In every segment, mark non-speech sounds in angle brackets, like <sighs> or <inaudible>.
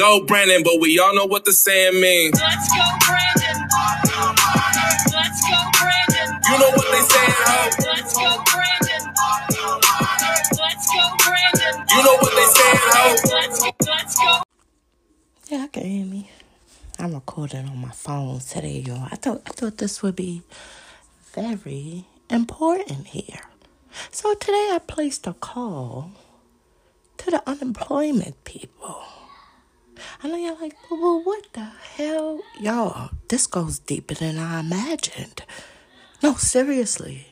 go, Brandon, but we all know what the saying means. Let's go, Brandon. Let's go, Brandon. You know what they saying, ho? Let's go, Brandon. Let's go, Brandon. You know what they saying, ho? Let's go, let's go. Yeah, I can hear me. I'm recording on my phone today, y'all. I thought I thought this would be very important here. So today I placed a call to the unemployment people. I know y'all like, well, what the hell? Y'all, this goes deeper than I imagined. No, seriously.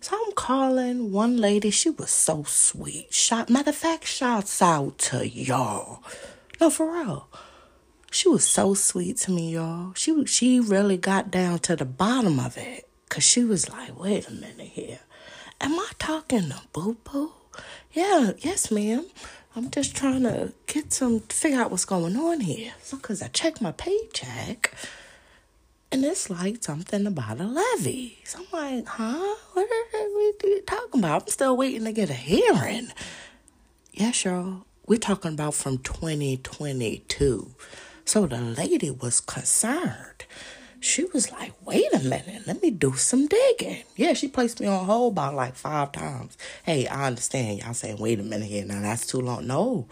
So I'm calling one lady. She was so sweet. Shot, matter of fact, shouts out to y'all. No, for real. She was so sweet to me, y'all. She she really got down to the bottom of it. Cause she was like, wait a minute here. Am I talking to Boo Boo? Yeah, yes, ma'am. I'm just trying to get some figure out what's going on here. So cause I checked my paycheck and it's like something about a levy. So I'm like, huh? What are we talking about? I'm still waiting to get a hearing. Yes, y'all. We're talking about from 2022. So the lady was concerned. She was like, wait a minute, let me do some digging. Yeah, she placed me on hold about like five times. Hey, I understand y'all saying, wait a minute here. Now that's too long. No,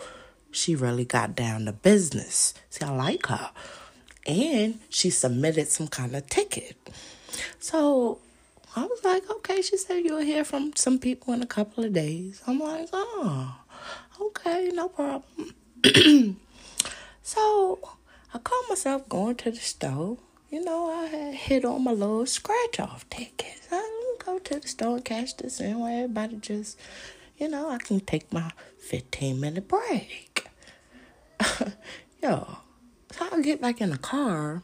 she really got down to business. See, I like her. And she submitted some kind of ticket. So I was like, okay, she said you'll hear from some people in a couple of days. I'm like, oh, okay, no problem. <clears throat> so I caught myself going to the store. You know, I had hit on my little scratch off tickets. I go to the store and cash this in where everybody just, you know, I can take my 15 minute break. <laughs> Yo, so I get back in the car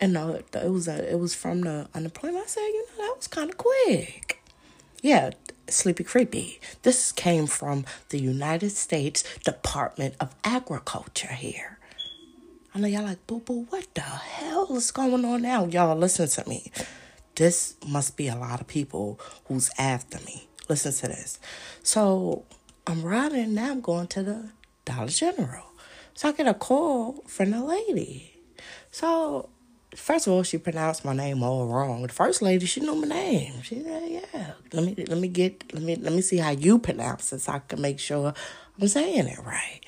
and uh, it was a, it was from the unemployment. I said, you know, that was kind of quick. Yeah, sleepy creepy. This came from the United States Department of Agriculture here. I know y'all like, boo boo, what the hell is going on now? Y'all, listen to me. This must be a lot of people who's after me. Listen to this. So I'm riding now, I'm going to the Dollar General. So I get a call from the lady. So first of all, she pronounced my name all wrong. The first lady, she knew my name. She said, "Yeah, let me let me get let me let me see how you pronounce it, so I can make sure I'm saying it right."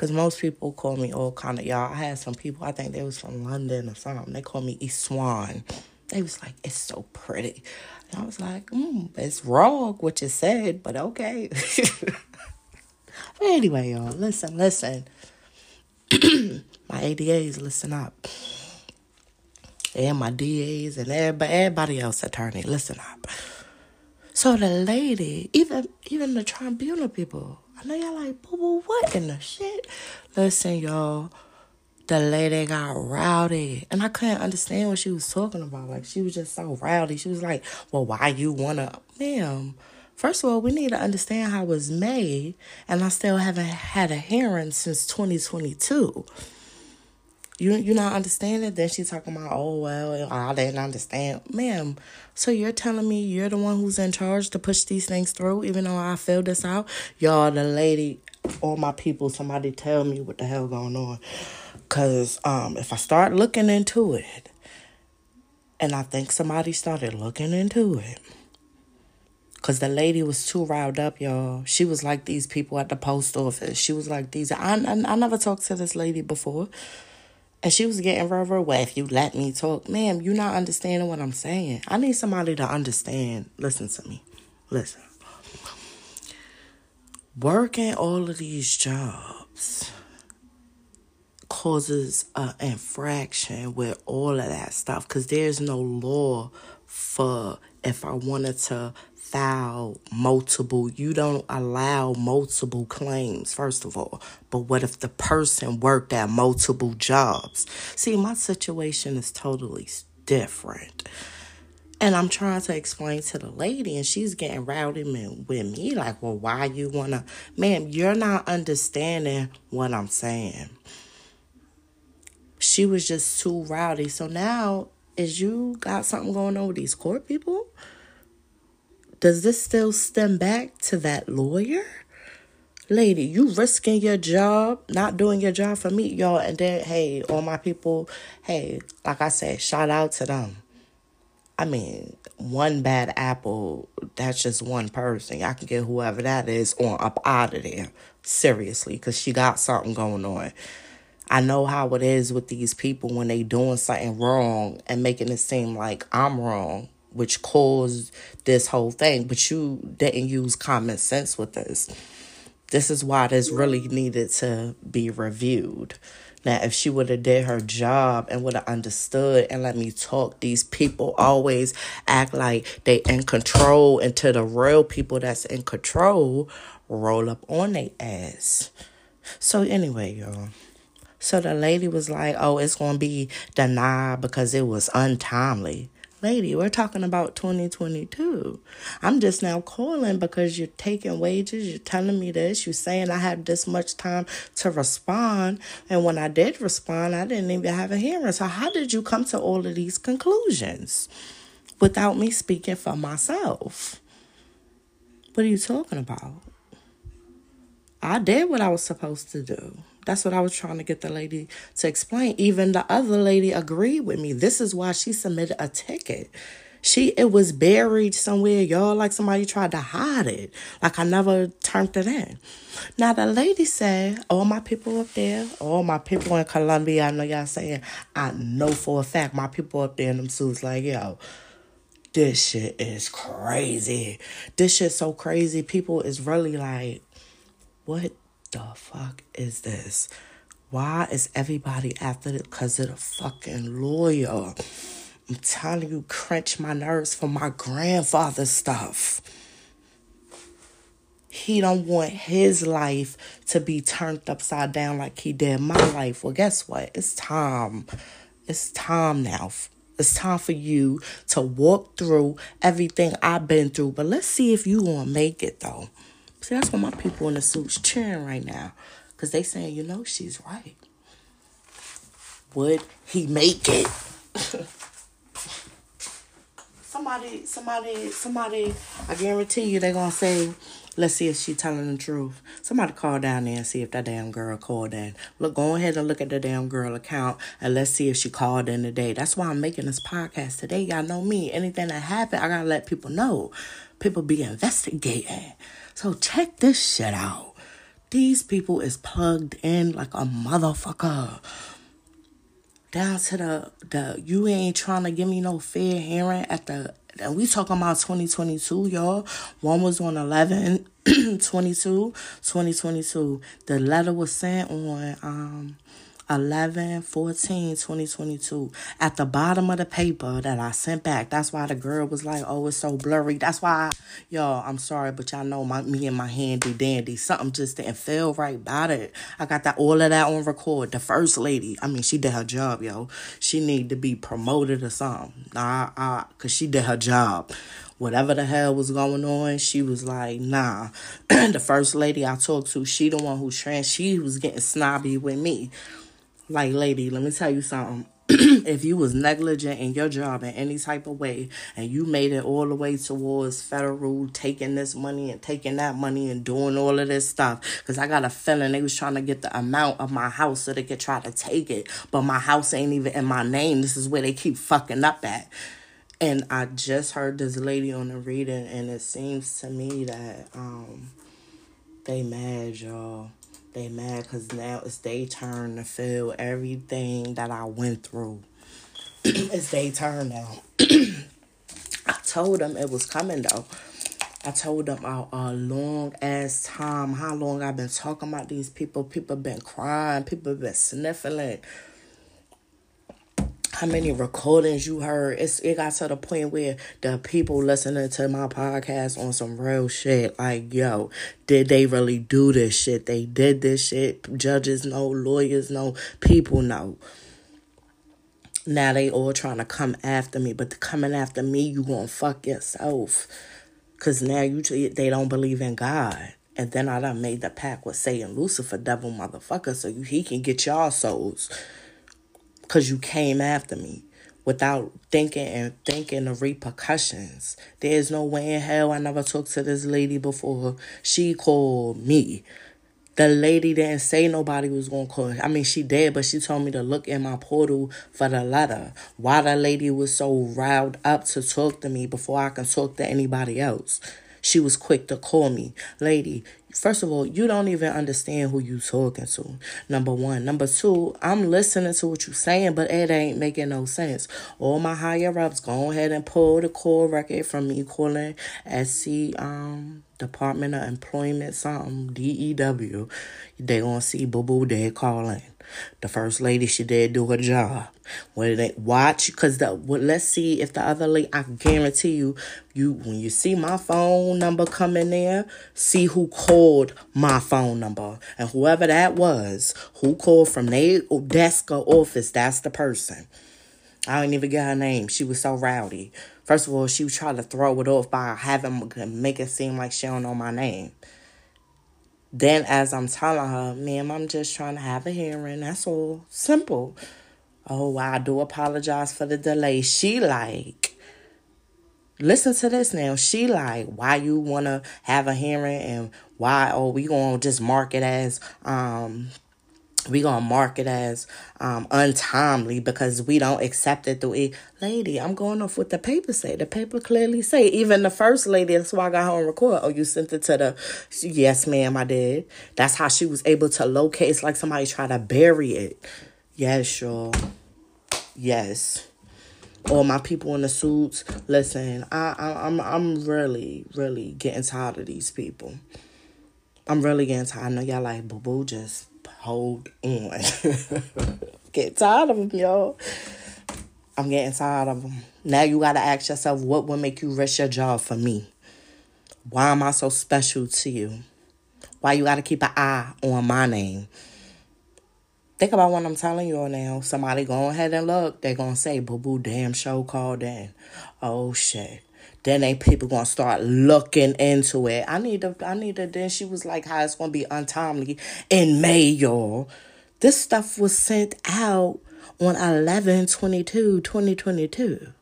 Because most people call me all kind of y'all. I had some people, I think they was from London or something. They called me Swan. They was like, it's so pretty. And I was like, mm, it's wrong what you said, but okay. <laughs> but anyway, y'all, listen, listen. <clears throat> my ADAs, listen up. And my DAs and everybody, everybody else attorney, listen up. So the lady, even even the tribunal people, I know y'all like, boo boo, what in the shit? Listen, y'all, the lady got rowdy. And I couldn't understand what she was talking about. Like, she was just so rowdy. She was like, well, why you wanna, ma'am? First of all, we need to understand how it was made, and I still haven't had a hearing since 2022. You you not understanding? Then she's talking about, oh well, I didn't understand, ma'am. So you're telling me you're the one who's in charge to push these things through, even though I filled this out. Y'all, the lady, all my people, somebody tell me what the hell going on, cause um, if I start looking into it, and I think somebody started looking into it. Cause the lady was too riled up, y'all. She was like these people at the post office. She was like these. I I, I never talked to this lady before. And she was getting real, real. If you let me talk, ma'am, you're not understanding what I'm saying. I need somebody to understand. Listen to me. Listen. Working all of these jobs causes an infraction with all of that stuff because there's no law for if I wanted to file multiple, you don't allow multiple claims, first of all. But what if the person worked at multiple jobs? See, my situation is totally different. And I'm trying to explain to the lady, and she's getting rowdy with me, like, well, why you wanna, ma'am, you're not understanding what I'm saying. She was just too rowdy. So now, is you got something going on with these court people? Does this still stem back to that lawyer? lady, you risking your job, not doing your job for me, y'all. And then, hey, all my people, hey, like I said, shout out to them. I mean, one bad apple, that's just one person. I can get whoever that is on up out of there. Seriously, because she got something going on. I know how it is with these people when they doing something wrong and making it seem like I'm wrong, which caused this whole thing. But you didn't use common sense with this. This is why this really needed to be reviewed. Now, if she would have did her job and would have understood and let me talk, these people always act like they in control until the real people that's in control roll up on their ass. So anyway, y'all. So the lady was like, "Oh, it's gonna be denied because it was untimely." Lady, we're talking about 2022. I'm just now calling because you're taking wages. You're telling me this. You're saying I have this much time to respond. And when I did respond, I didn't even have a hearing. So, how did you come to all of these conclusions without me speaking for myself? What are you talking about? I did what I was supposed to do. That's what I was trying to get the lady to explain. Even the other lady agreed with me. This is why she submitted a ticket. She it was buried somewhere, y'all, like somebody tried to hide it. Like I never turned it in. Now the lady said, all my people up there, all my people in Columbia, I know y'all saying, I know for a fact my people up there in them suits like, yo, this shit is crazy. This shit so crazy. People is really like, what the fuck is this? Why is everybody after it? Because of the fucking lawyer. I'm telling you, crunch my nerves for my grandfather stuff. He don't want his life to be turned upside down like he did my life. Well, guess what? It's time. It's time now. It's time for you to walk through everything I've been through. But let's see if you gonna make it though. See, that's why my people in the suits cheering right now. Because they saying, you know, she's right. Would he make it? <laughs> somebody, somebody, somebody, I guarantee you they're going to say, let's see if she telling the truth. Somebody call down there and see if that damn girl called in. Look, go ahead and look at the damn girl account and let's see if she called in today. That's why I'm making this podcast today. Y'all know me. Anything that happened, I got to let people know. People be investigating. So check this shit out. These people is plugged in like a motherfucker. Down to the the you ain't trying to give me no fair hearing at the and we talking about 2022, y'all. One was on 11 <clears throat> 22 2022. The letter was sent on um 11 14 2022 at the bottom of the paper that i sent back that's why the girl was like oh it's so blurry. That's why y'all i'm sorry but y'all know my me and my handy dandy something just didn't feel right about it. I got that all of that on record. The first lady i mean she did her job yo. She need to be promoted or something. Nah uh, because she did her job. Whatever the hell was going on, she was like, nah. <clears throat> the first lady I talked to, she the one who trans, she was getting snobby with me. Like, lady, let me tell you something. <clears throat> if you was negligent in your job in any type of way and you made it all the way towards federal taking this money and taking that money and doing all of this stuff because i got a feeling they was trying to get the amount of my house so they could try to take it. But my house ain't even in my name. This is where they keep fucking up at. And i just heard this lady on the reading and it seems to me that um they mad y'all they mad because now it's their turn to feel everything that I went through. <clears throat> it's their turn now. <clears throat> I told them it was coming though. I told them a, a long ass time how long I've been talking about these people. People been crying. People been sniffling how many recordings you heard. It's it got to the point where the people listening to my podcast on some real shit, like, yo, did they really do this shit? They did this shit. Judges know, lawyers know, people know. Now they all trying to come after me, but coming after me, you gonna fuck yourself. Cause now you they don't believe in God. And then I done made the pact with Satan, Lucifer, devil motherfucker, so he can get y'all souls because you came after me without thinking and thinking the repercussions. There's no way in hell I never talked to this lady before. She called me. The lady didn't say nobody was gonna call. I mean, she did, but she told me to look in my portal for the letter. Why the lady was so riled up to talk to me before I can talk to anybody else? She was quick to call me, lady. First of all, you don't even understand who you talking to. Number one. Number two, I'm listening to what you're saying, but it ain't making no sense. All my higher ups, go ahead and pull the call record from me calling SC um Department of Employment something DEW. They gonna see boo boo they calling. The first lady she did do her job. When they watch, because the well, let's see if the other lady. I guarantee you, you when you see my phone number come in there, see who called my phone number and whoever that was, who called from their desk or office. That's the person. I didn't even get her name. She was so rowdy. First of all, she was trying to throw it off by having make it seem like she don't know my name. Then, as I'm telling her, ma'am, I'm just trying to have a hearing. That's all. Simple. Oh, I do apologize for the delay. She like, listen to this now. She like, why you wanna have a hearing and why? Oh, we gonna just mark it as um we gonna mark it as um untimely because we don't accept it through it. Lady, I'm going off what the paper say. The paper clearly say. Even the first lady, that's why I got on record. Oh, you sent it to the yes, ma'am, I did. That's how she was able to locate. It's like somebody tried to bury it. Yes, sure. Yes. All my people in the suits. Listen, I, I I'm I'm really, really getting tired of these people. I'm really getting tired. I know y'all like boo boo just hold on. <laughs> Get tired of them, y'all. I'm getting tired of them. Now you gotta ask yourself, what would make you risk your job for me? Why am I so special to you? Why you gotta keep an eye on my name? Think about what I'm telling you all now. Somebody go ahead and look. They gonna say, "Boo boo, damn show called in." Oh shit. Then they people gonna start looking into it. I need to. I need to. Then she was like, "How it's gonna be untimely in May, y'all." This stuff was sent out on 11 22 2022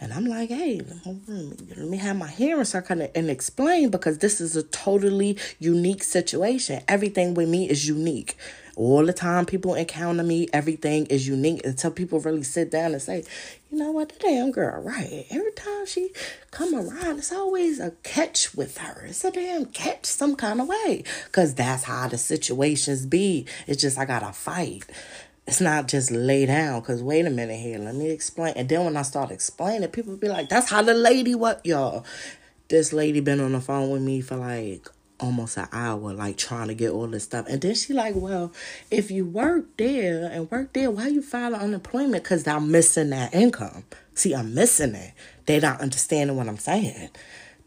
and i'm like hey let me have my hearing so i kind of and explain because this is a totally unique situation everything with me is unique all the time people encounter me everything is unique until people really sit down and say you know what? The damn girl right. Every time she come around it's always a catch with her. It's a damn catch some kind of way. Because that's how the situations be. It's just i gotta fight. It's not just lay down. Because wait a minute here. Let me explain. And then when i start explaining people be like that's how the lady what y'all this lady been on the phone with me for like almost an hour like trying to get all this stuff. And then she like well if you work there and work there why you file unemployment? Because i'm missing that income. See i'm missing it. They not understanding what i'm saying.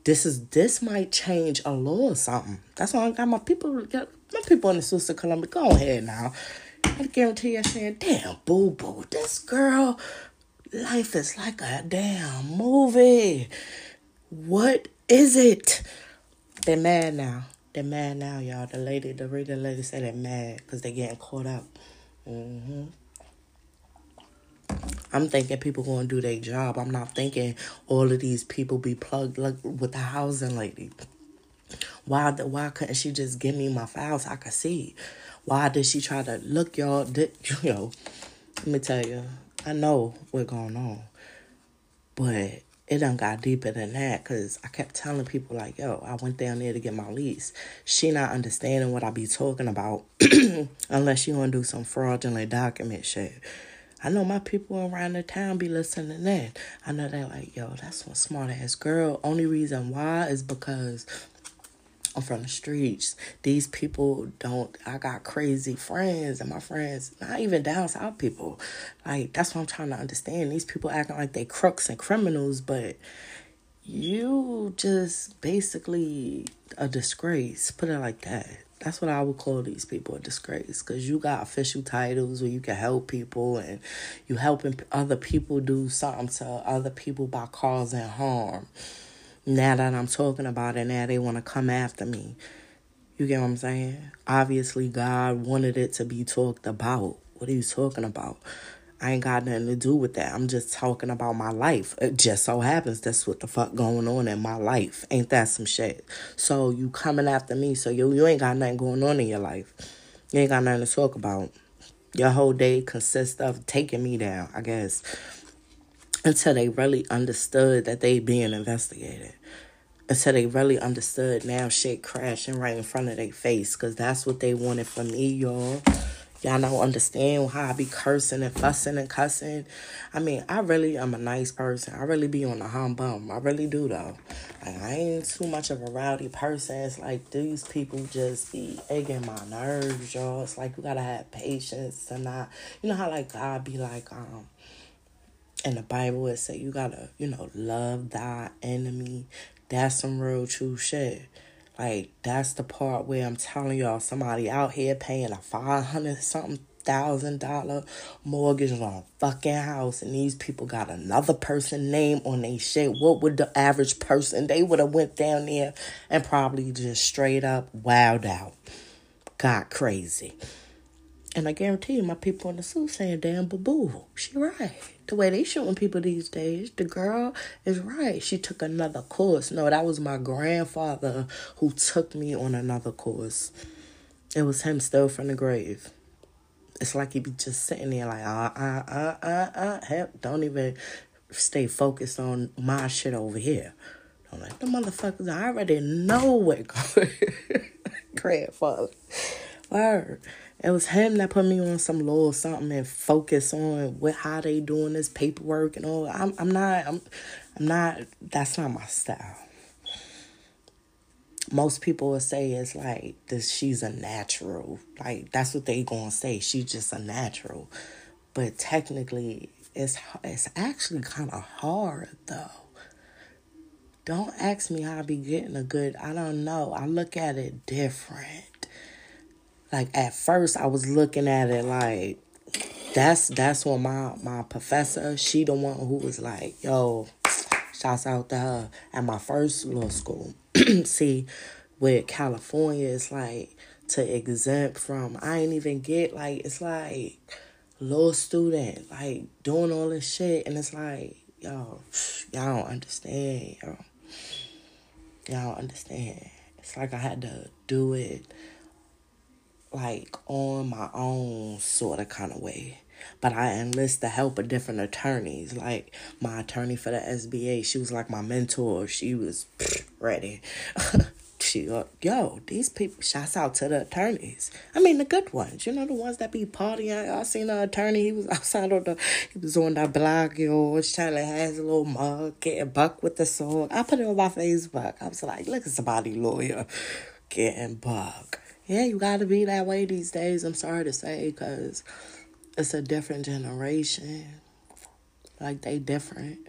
This is this might change a law or something. That's why i got my people my people in the sister columbia. Go ahead now. I guarantee you saying, damn, boo boo, this girl, life is like a damn movie. What is it? They're mad now. They're mad now, y'all. The lady, the reader lady said they're mad because they're getting caught up. Mm-hmm. I'm thinking people gonna do their job. I'm not thinking all of these people be plugged like with the housing lady. Why the why couldn't she just give me my files I could see? Why did she try to look y'all? Did, <laughs> you know, let me tell you, I know what's going on, but it done got deeper than that because I kept telling people like, yo, I went down there to get my lease. She not understanding what I be talking about <clears throat> unless she want to do some fraudulent document shit. I know my people around the town be listening that. I know they like, yo, that's one smart ass girl. Only reason why is because I'm from the streets. These people don't. I got crazy friends, and my friends, not even down south people. Like that's what I'm trying to understand. These people acting like they crooks and criminals, but you just basically a disgrace. Put it like that. That's what I would call these people a disgrace because you got official titles where you can help people and you helping other people do something to other people by causing harm now that I'm talking about it, now they want to come after me. You get what I'm saying? Obviously, God wanted it to be talked about. What are you talking about? I ain't got nothing to do with that. I'm just talking about my life. It just so happens that's what the fuck going on in my life. Ain't that some shit? So you coming after me, so you you ain't got nothing going on in your life. You ain't got nothing to talk about. Your whole day consists of taking me down, I guess. Until they really understood that they being investigated. Until they really understood now shit crashing right in front of their face. Cause that's what they wanted from me, y'all. Y'all don't understand how I be cursing and fussing and cussing. I mean, I really am a nice person. I really be on the hum bum. I really do though. Like I ain't too much of a rowdy person. It's like these people just be egging my nerves, y'all. It's like you gotta have patience and not you know how like God be like, um in the Bible it say you gotta, you know, love thy enemy. That's some real true shit. Like that's the part where I'm telling y'all somebody out here paying a five hundred something thousand dollar mortgage on a fucking house and these people got another person name on their shit. What would the average person they would have went down there and probably just straight up wowed out. Got crazy. And I guarantee you my people in the suit saying damn boo boo. She right the way they shooting people these days. The girl is right. She took another course. No, that was my grandfather who took me on another course. It was him still from the grave. It's like he be just sitting there like, uh, uh, uh, uh, uh, help. Don't even stay focused on my shit over here. I'm like, the motherfuckers, I already know what <laughs> grandfather. Word. It was him that put me on some little something and focus on what how they doing this paperwork and all. I'm I'm not I'm I'm not that's not my style. Most people will say it's like this she's a natural. Like that's what they gonna say. She's just a natural. But technically it's it's actually kind of hard though. Don't ask me how I be getting a good. I don't know. I look at it different like at first I was looking at it like that's that's when my my professor, she the one who was like, yo, shouts out to her at my first law school. <clears throat> See, with California, it's like to exempt from I ain't even get like it's like law student, like doing all this shit and it's like, yo, <sniffs> y'all don't understand, yo. Y'all don't understand. It's like I had to do it like on my own sort of kind of way. But I enlist the help of different attorneys. Like my attorney for the SBA, she was like my mentor. She was <sniffs> ready. <laughs> she uh, yo, these people shouts out to the attorneys. I mean the good ones, you know, the ones that be partying. I seen an attorney, he was <laughs> outside on the he was on that block, yo, trying to has a little mug, getting buck with the sword. I put it on my Facebook. I was like, look at somebody lawyer getting buck yeah, you got to be that way these days. I'm sorry to say, because it's a different generation. Like they different.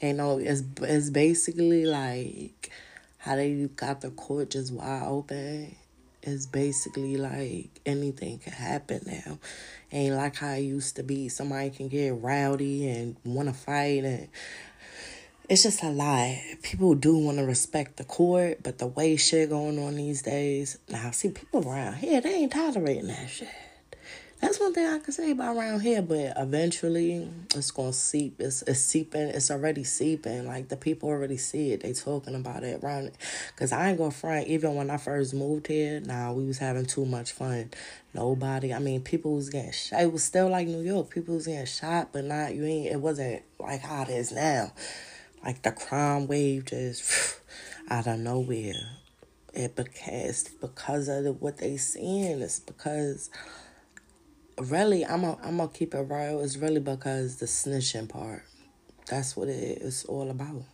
You oh, know, it's it's basically like how they got the court just wide open. It's basically like anything can happen now. Ain't like how it used to be. Somebody can get rowdy and want to fight and it's just a lot. People do want to respect the court, but the way shit going on these days, now see people around here, they ain't tolerating that shit. That's one thing I can say about around here, but eventually it's gonna seep. It's it's seeping. It's already seeping. Like the people already see it. They talking about it around. Cause I ain't gonna front. Even when I first moved here, now nah, we was having too much fun. Nobody. I mean, people was getting shot. It was still like New York. People was getting shot, but not you ain't. It wasn't like how it is now like the crime wave just <sighs> out of nowhere. It because because of what they seeing. It's because really I'm a, I'm gonna keep it real. It's really because the snitching part. That's what it is all about.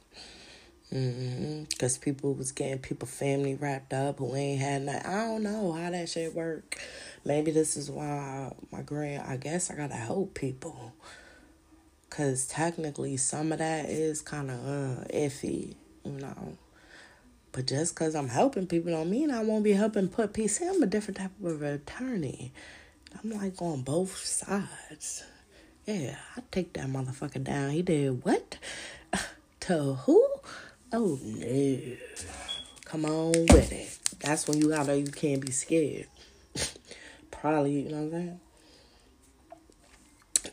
Mm-hmm. Cause people was getting people family wrapped up who ain't had nothing. I don't know how that shit work. Maybe this is why my grand. I guess I gotta help people. Because technically, some of that is kind of uh, iffy, you know. But just because I'm helping people don't mean I won't be helping put peace. I'm a different type of attorney. I'm like on both sides. Yeah, I take that motherfucker down. He did what? <laughs> to who? Oh no. Come on with it. That's when you gotta you can't be scared. <laughs> Probably, you know what I'm saying?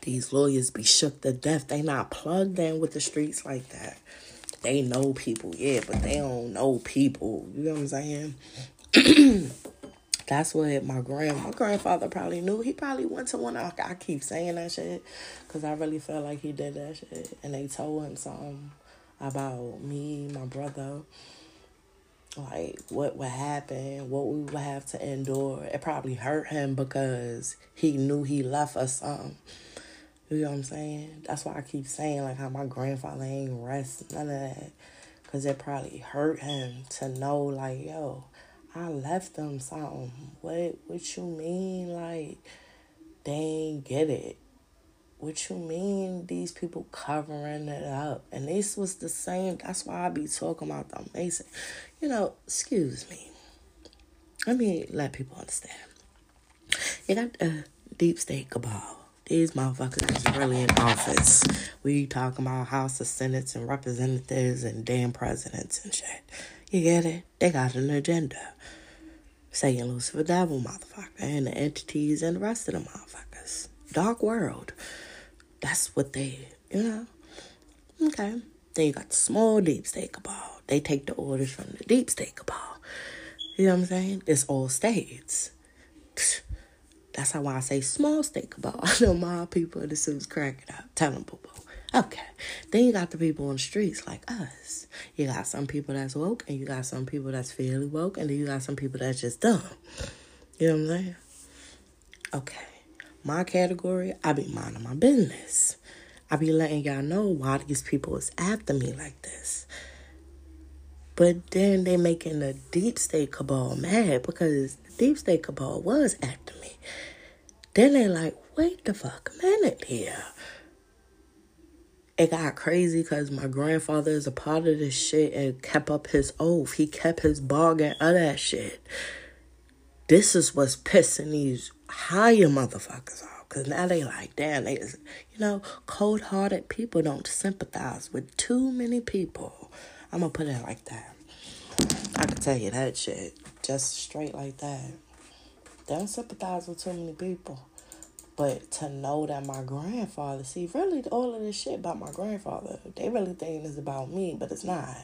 These lawyers be shook to death. They not plugged in with the streets like that. They know people, yeah, but they don't know people. You know what I'm saying? <clears throat> That's what my grand my grandfather probably knew. He probably went to one. I, I keep saying that shit because I really felt like he did that shit, and they told him something about me, my brother, like what would happen, what we would have to endure. It probably hurt him because he knew he left us something. You know what I'm saying? That's why I keep saying like how my grandfather ain't rest none of that, cause it probably hurt him to know like yo, I left them something. What what you mean like they ain't get it? What you mean these people covering it up? And this was the same. That's why I be talking about the Mason. You know, excuse me. Let me let people understand. You got the deep state cabal. These motherfuckers is really in office. We talking about House of Senates and representatives and damn presidents and shit. You get it? They got an agenda. Saying Lucifer Devil, motherfucker, and the entities and the rest of the motherfuckers. Dark world. That's what they, you know. Okay. Then you got the small deep state cabal. They take the orders from the deep state cabal. You know what I'm saying? It's all states. That's how I say small state cabal. I know my people in the suits cracking up. Tell them, boo boo. Okay. Then you got the people on the streets like us. You got some people that's woke, and you got some people that's fairly woke, and then you got some people that's just dumb. You know what I'm saying? Okay. My category, I be minding my business. I be letting y'all know why these people is after me like this. But then they making the deep state cabal mad because deep state cabal was after me. Then they like, wait the fuck a minute here. It got crazy because my grandfather is a part of this shit and kept up his oath. He kept his bargain of that shit. This is what's pissing these higher motherfuckers off. Cause now they like, damn, they, is- you know, cold hearted people don't sympathize with too many people. I'm gonna put it like that. I can tell you that shit just straight like that. Don't sympathize with too many people. But to know that my grandfather, see, really all of this shit about my grandfather, they really think it's about me, but it's not.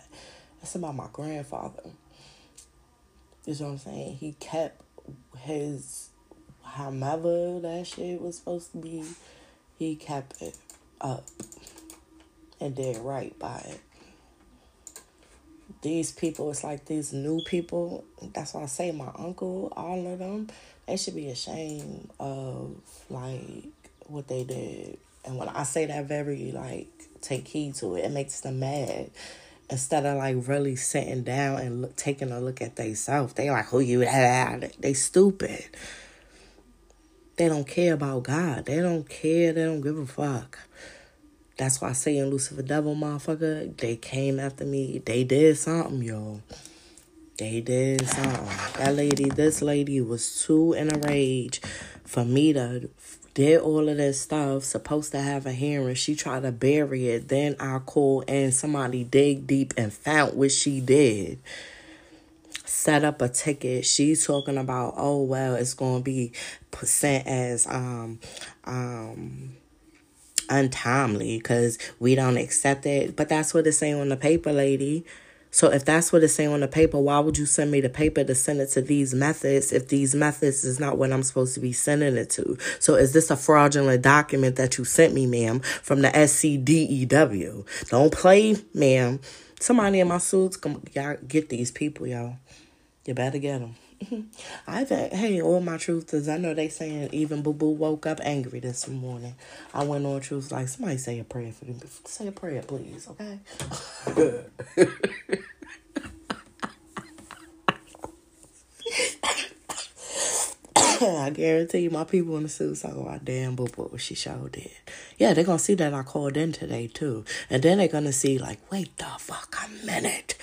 It's about my grandfather. You know what I'm saying? He kept his, however that shit was supposed to be, he kept it up and did right by it. These people, it's like these new people. That's why I say my uncle, all of them, they should be ashamed of like what they did. And when I say that very like take heed to it, it makes them mad. Instead of like really sitting down and look, taking a look at themselves, they like who you at? They stupid. They don't care about God. They don't care. They don't give a fuck. That's why I say in Lucifer Devil, motherfucker, they came after me. They did something, yo. They did something. That lady, this lady was too in a rage for me to did all of this stuff. Supposed to have a hearing. She tried to bury it. Then I called and somebody dig deep and found what she did set up a ticket. She's talking about, oh well, it's gonna be sent as um um untimely because we don't accept it. But that's what it's saying on the paper, lady. So if that's what it's saying on the paper, why would you send me the paper to send it to these methods if these methods is not what I'm supposed to be sending it to? So is this a fraudulent document that you sent me, ma'am, from the SCDEW? Don't play, ma'am. Somebody in my suits, come, y'all get these people, y'all. You better get them. I've had, hey, all my truthers, I know they saying even Boo Boo woke up angry this morning. I went on truth like, somebody say a prayer for me. Say a prayer, please, okay? <laughs> I guarantee you, my people in the suits talk about damn boo boo. She sure did. Yeah, they're gonna see that I called in today too, and then they're gonna see like, wait the fuck a minute.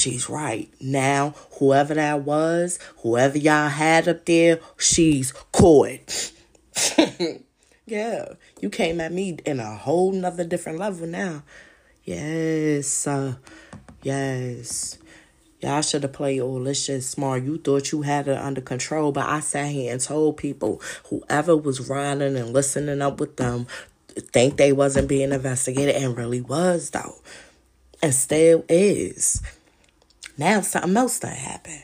She's right. Now, whoever that was, whoever y'all had up there, she's caught. yeah, you came at me in a whole nother different level now. Yes, uh, yes. Y'all should have played all this shit smart. You thought you had it under control, but I sat here and told people whoever was riding and listening up with them think they wasn't being investigated and really was though. And still is. Now something else that happened.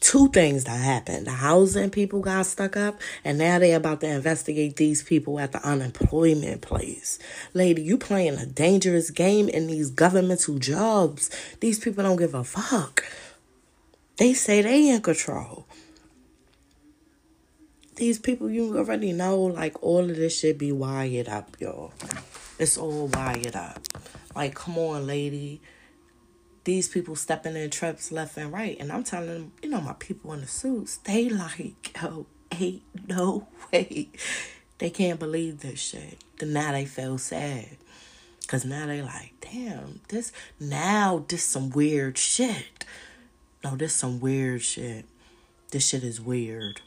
Two things that happened. The housing people got stuck up, and now they about to investigate these people at the unemployment place. Lady, you playing a dangerous game in these governmental jobs. These people don't give a fuck. They say they in control. These people you already know, like all of this should be wired up, y'all. It's all wired up. Like, come on, lady these people stepping in traps left and right. And I'm telling them, you know, my people in the suits, they like, <laughs> oh, ain't no way. They can't believe this shit. Then now they feel sad. Cause now they like, damn, this now this some weird shit. No, this some weird shit. This shit is weird.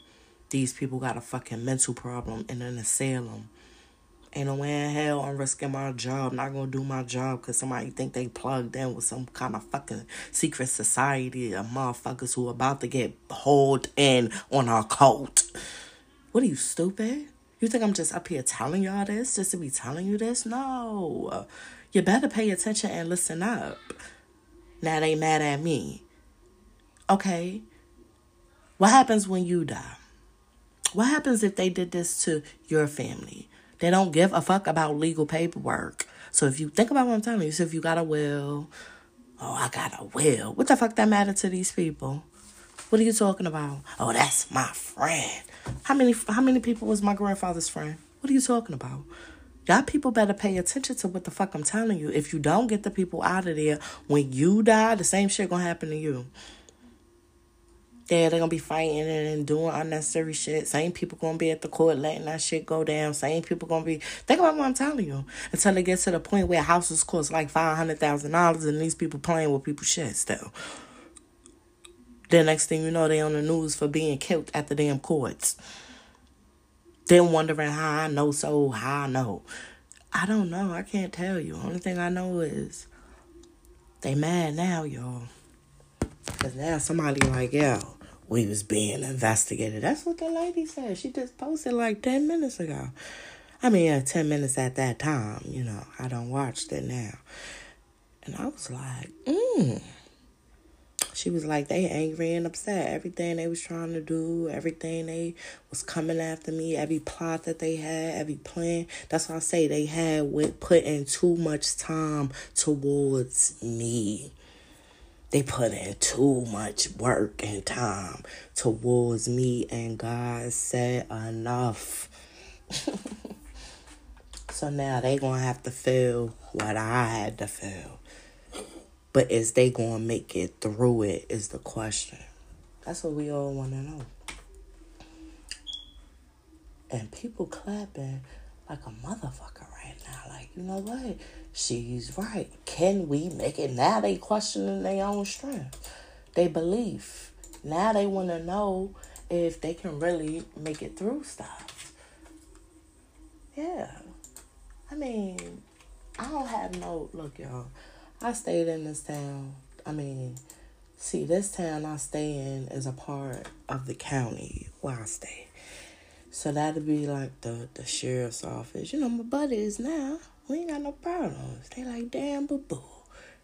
These people got a fucking mental problem in an asylum. Ain't no way in hell I'm risking my job, not gonna do my job because somebody think they plugged in with some kind of fucking secret society of motherfuckers who about to get hauled in on our cult. What are you, stupid? You think I'm just up here telling y'all this just to be telling you this? No. You better pay attention and listen up. Now they mad at me. Okay. What happens when you die? What happens if they did this to your family? They don't give a fuck about legal paperwork. So if you think about what I'm telling you, so if you got a will, oh, I got a will. What the fuck that matter to these people? What are you talking about? Oh, that's my friend. How many how many people was my grandfather's friend? What are you talking about? Y'all people better pay attention to what the fuck I'm telling you. If you don't get the people out of there, when you die, the same shit gonna happen to you. Yeah, they're gonna be fighting and doing unnecessary shit. Same people gonna be at the court letting that shit go down. Same people gonna be think about what I'm telling you. Until it gets to the point where houses cost like five hundred thousand dollars and these people playing with people's shit still. The next thing you know, they on the news for being killed at the damn courts. Then wondering how I know so, how I know. I don't know. I can't tell you. Only thing I know is they mad now, y'all. Cause now somebody like, yo, we was being investigated. That's what the lady said. She just posted like 10 minutes ago. I mean, uh, 10 minutes at that time, you know. I don't watch it now. And I was like, mm. She was like, they angry and upset. Everything they was trying to do, everything they was coming after me, every plot that they had, every plan. That's why I say they had with putting too much time towards me they put in too much work and time towards me and God said enough. <laughs> so now they gonna have to feel what I had to feel. But is they gonna make it through it is the question. That's what we all wanna know. And people clapping like a motherfucker. Like, you know what? She's right. Can we make it? Now they questioning their own strength, they belief. Now they want to know if they can really make it through stuff. Yeah. I mean, I don't have no look, y'all. I stayed in this town. I mean, see, this town I stay in is a part of the county where I stay. So that'd be like the the sheriff's office. You know, my buddies now. We ain't got no problems. They like, damn, boo boo.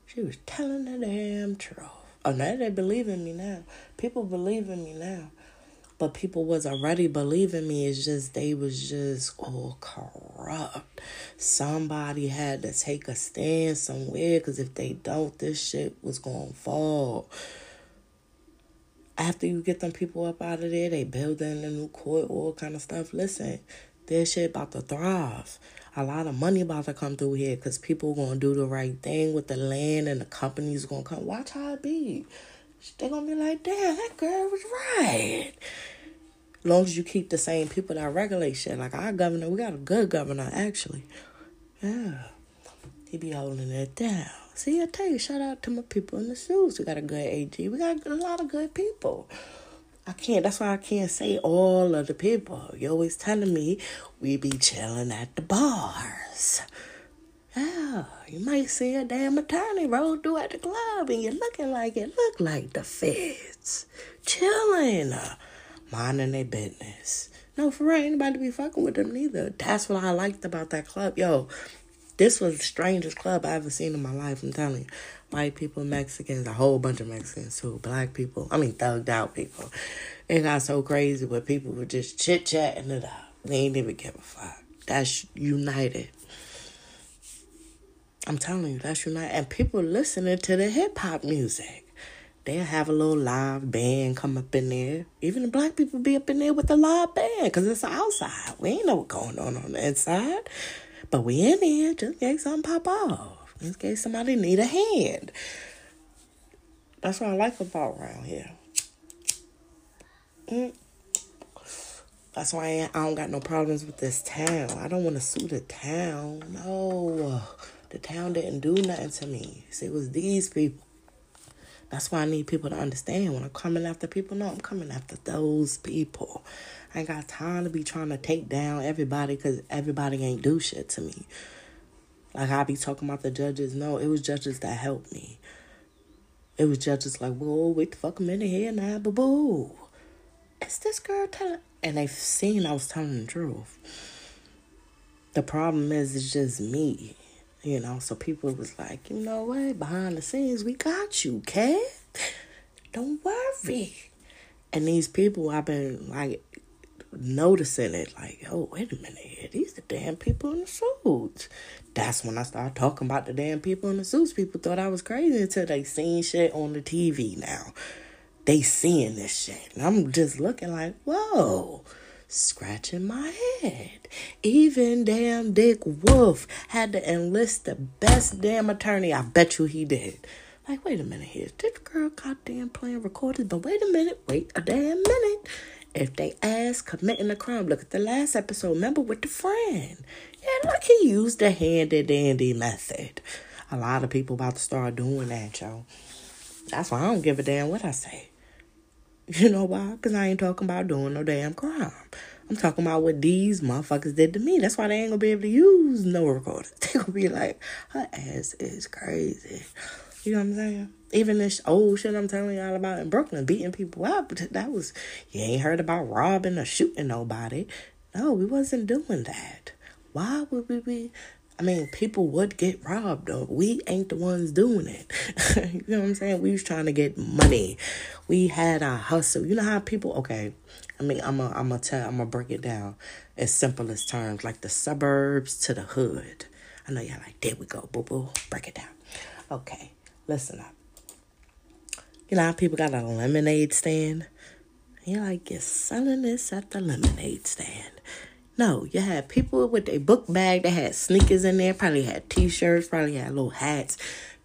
She was telling the damn truth. Oh, now they believe in me now. People believe in me now. But people was already believing me. It's just they was just all corrupt. Somebody had to take a stand somewhere because if they don't, this shit was gonna fall. After you get them people up out of there, they building a new court, all kind of stuff. Listen, this shit about to thrive a lot of money about to come through here because people gonna do the right thing with the land and the companies gonna come. Watch how it be. They gonna be like, damn, that girl was right. long as you keep the same people that regulate shit. Like our governor, we got a good governor actually. Yeah. He be holding it down. See, I tell you, shout out to my people in the shoes. We got a good AG. We got a lot of good people. I can't. That's why I can't say all of the people. You're always telling me we be chilling at the bars. Yeah. Yeah, you might see a damn attorney roll through at the club and you're looking like it look like the feds. Chilling, uh, minding their business. No, for real, ain't nobody be fucking with them neither. That's what I liked about that club. Yo, this was the strangest club I ever seen in my life. I'm telling you. White people, Mexicans, a whole bunch of Mexicans too. Black people, I mean thugged out people. It got so crazy where people were just chit chatting it up. They ain't even give a fuck. That's united. I'm telling you, that's united. And people listening to the hip hop music. They'll have a little live band come up in there. Even the black people be up in there with the live band because it's outside. We ain't know what's going on on the inside. But we in here just in case something pop off. In case somebody need a hand. That's what I like about around here. Mm. That's why I don't got no problems with this town. I don't want to sue the town. No. The town didn't do nothing to me. It was these people. That's why I need people to understand when I'm coming after people. No, I'm coming after those people. I ain't got time to be trying to take down everybody because everybody ain't do shit to me. Like I be talking about the judges. No, it was judges that helped me. It was judges like, whoa, wait the fuck a minute here now, boo boo. Is this girl telling? And they've seen I was telling the truth. The problem is, it's just me, you know. So people was like, you know what? Behind the scenes, we got you, kid. Don't worry. And these people, I've been like noticing it, like, oh, wait a minute. These the damn people in the suits. That's when I started talking about the damn people in the suits. People thought I was crazy until they seen shit on the TV now. They seeing this shit. And I'm just looking like, whoa. Scratching my head. Even damn Dick Wolf had to enlist the best damn attorney. I bet you he did. Like, wait a minute here. This girl goddamn playing recorded, but wait a minute. Wait a damn minute. If they ask committing a crime, look at the last episode. Remember with the friend. Yeah, look, he used the handy dandy method. A lot of people about to start doing that, yo. That's why I don't give a damn what I say. <laughs> You know why? Because I ain't talking about doing no damn crime. I'm talking about what these motherfuckers did to me. That's why they ain't gonna be able to use no recorder. <laughs> They gonna be like, her ass is crazy. You know what I'm saying? Even this old shit I'm telling y'all about in Brooklyn, beating people up, <laughs> that was, you ain't heard about robbing or shooting nobody. No, we wasn't doing that. Why would we be? I mean, people would get robbed though. We ain't the ones doing it. <laughs> you know what I'm saying? We was trying to get money. We had our hustle. You know how people? Okay, I mean, I'm a, I'm gonna tell, I'm gonna break it down as simplest terms, like the suburbs to the hood. I know y'all like, there we go, boo boo. Break it down. Okay, listen up. You know how people got a lemonade stand? You're like, you're selling this at the lemonade stand. No, you had people with a book bag that had sneakers in there, probably had t-shirts, probably had little hats.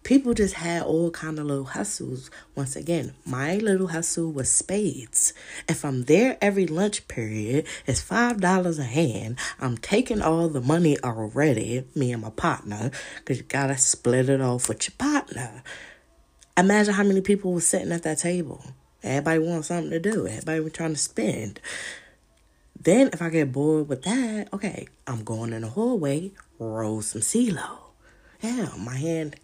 People just had all kind of little hustles. Once again, my little hustle was spades. If I'm there every lunch period, it's five dollars a hand. I'm taking all the money already, me and my partner, because you gotta split it off with your partner. Imagine how many people were sitting at that table. Everybody wants something to do. Everybody was trying to spend. Then if I get bored with that, okay, I'm going in the hallway, roll some CeeLo. Yeah, my hand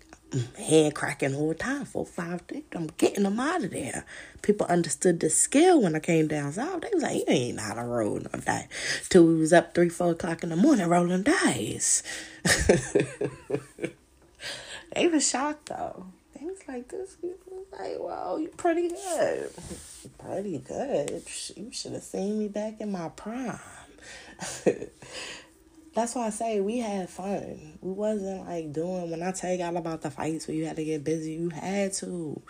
hand cracking all the time. Four, five, six, I'm getting them out of there. People understood the skill when I came down south. They was like, you ain't how to roll no dice. Till we was up three, four o'clock in the morning rolling dice. <laughs> they was shocked though. They was like, this like, wow, you pretty good. Pretty good. You should have seen me back in my prime. <laughs> That's why I say we had fun. We wasn't like doing when I tell you all about the fights where you had to get busy, you had to.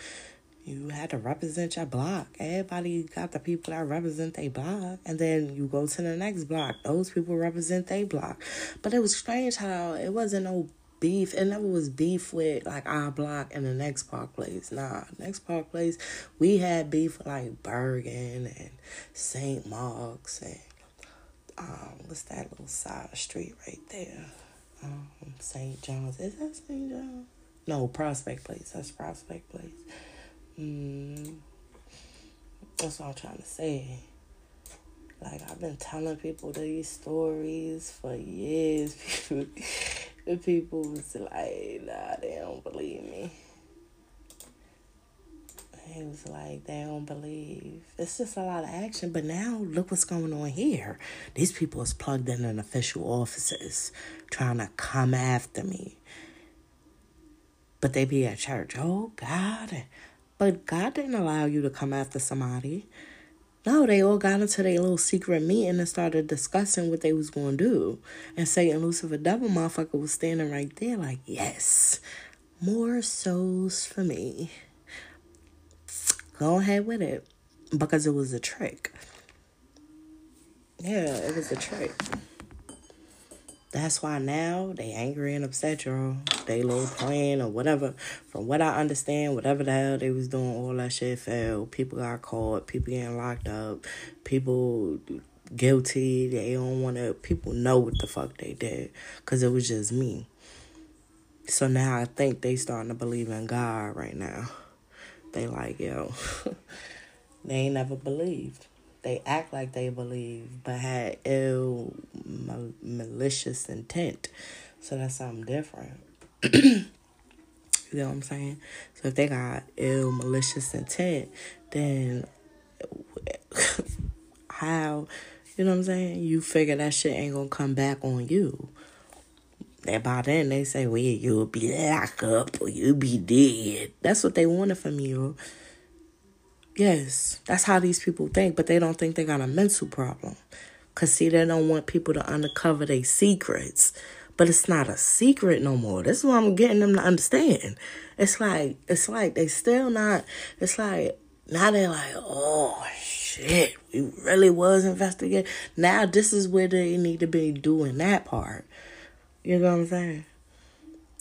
You had to represent your block. Everybody got the people that represent their block. And then you go to the next block. Those people represent their block. But it was strange how it wasn't no beef. It never was beef with like our block and the next park place. Nah, next park place, we had beef with like Bergen and St. Mark's and um, what's that little side street right there? Um, St. John's. Is that St. John's? No, Prospect Place. That's Prospect Place. Mm, that's what I'm trying to say. Like I've been telling people these stories for years. <laughs> People, the people was like, nah, they don't believe me. He was like, they don't believe. It's just a lot of action. But now, look what's going on here. These people is plugged in in official offices trying to come after me. But they be at church. Oh, God. But God didn't allow you to come after somebody. No, they all got into their little secret meeting and started discussing what they was to do. And Satan Lucifer Devil motherfucker was standing right there like, yes, more souls for me. Go ahead with it. Because it was a trick. Yeah, it was a trick. That's why now they angry and upset, y'all. They little plan or whatever. From what I understand, whatever the hell they was doing, all that shit failed. People got caught. People getting locked up. People guilty. They don't want to. People know what the fuck they did, cause it was just me. So now I think they starting to believe in God right now. They like yo, <laughs> they ain't never believed they act like they believe, but had ill, mal- malicious intent. So that's something different. <clears throat> you know what I'm saying? So if they got ill, malicious intent, then <laughs> how, you know what I'm saying? You figure that shit ain't gonna come back on you. And by then they say, well, you'll be locked up or you'll be dead. That's what they wanted from you. Yes, that's how these people think, but they don't think they got a mental problem. Cause see, they don't want people to uncover their secrets. But it's not a secret no more. This is what I'm getting them to understand. It's like it's like they still not it's like now they're like, oh shit, we really was investigating. Now this is where they need to be doing that part. You know what I'm saying?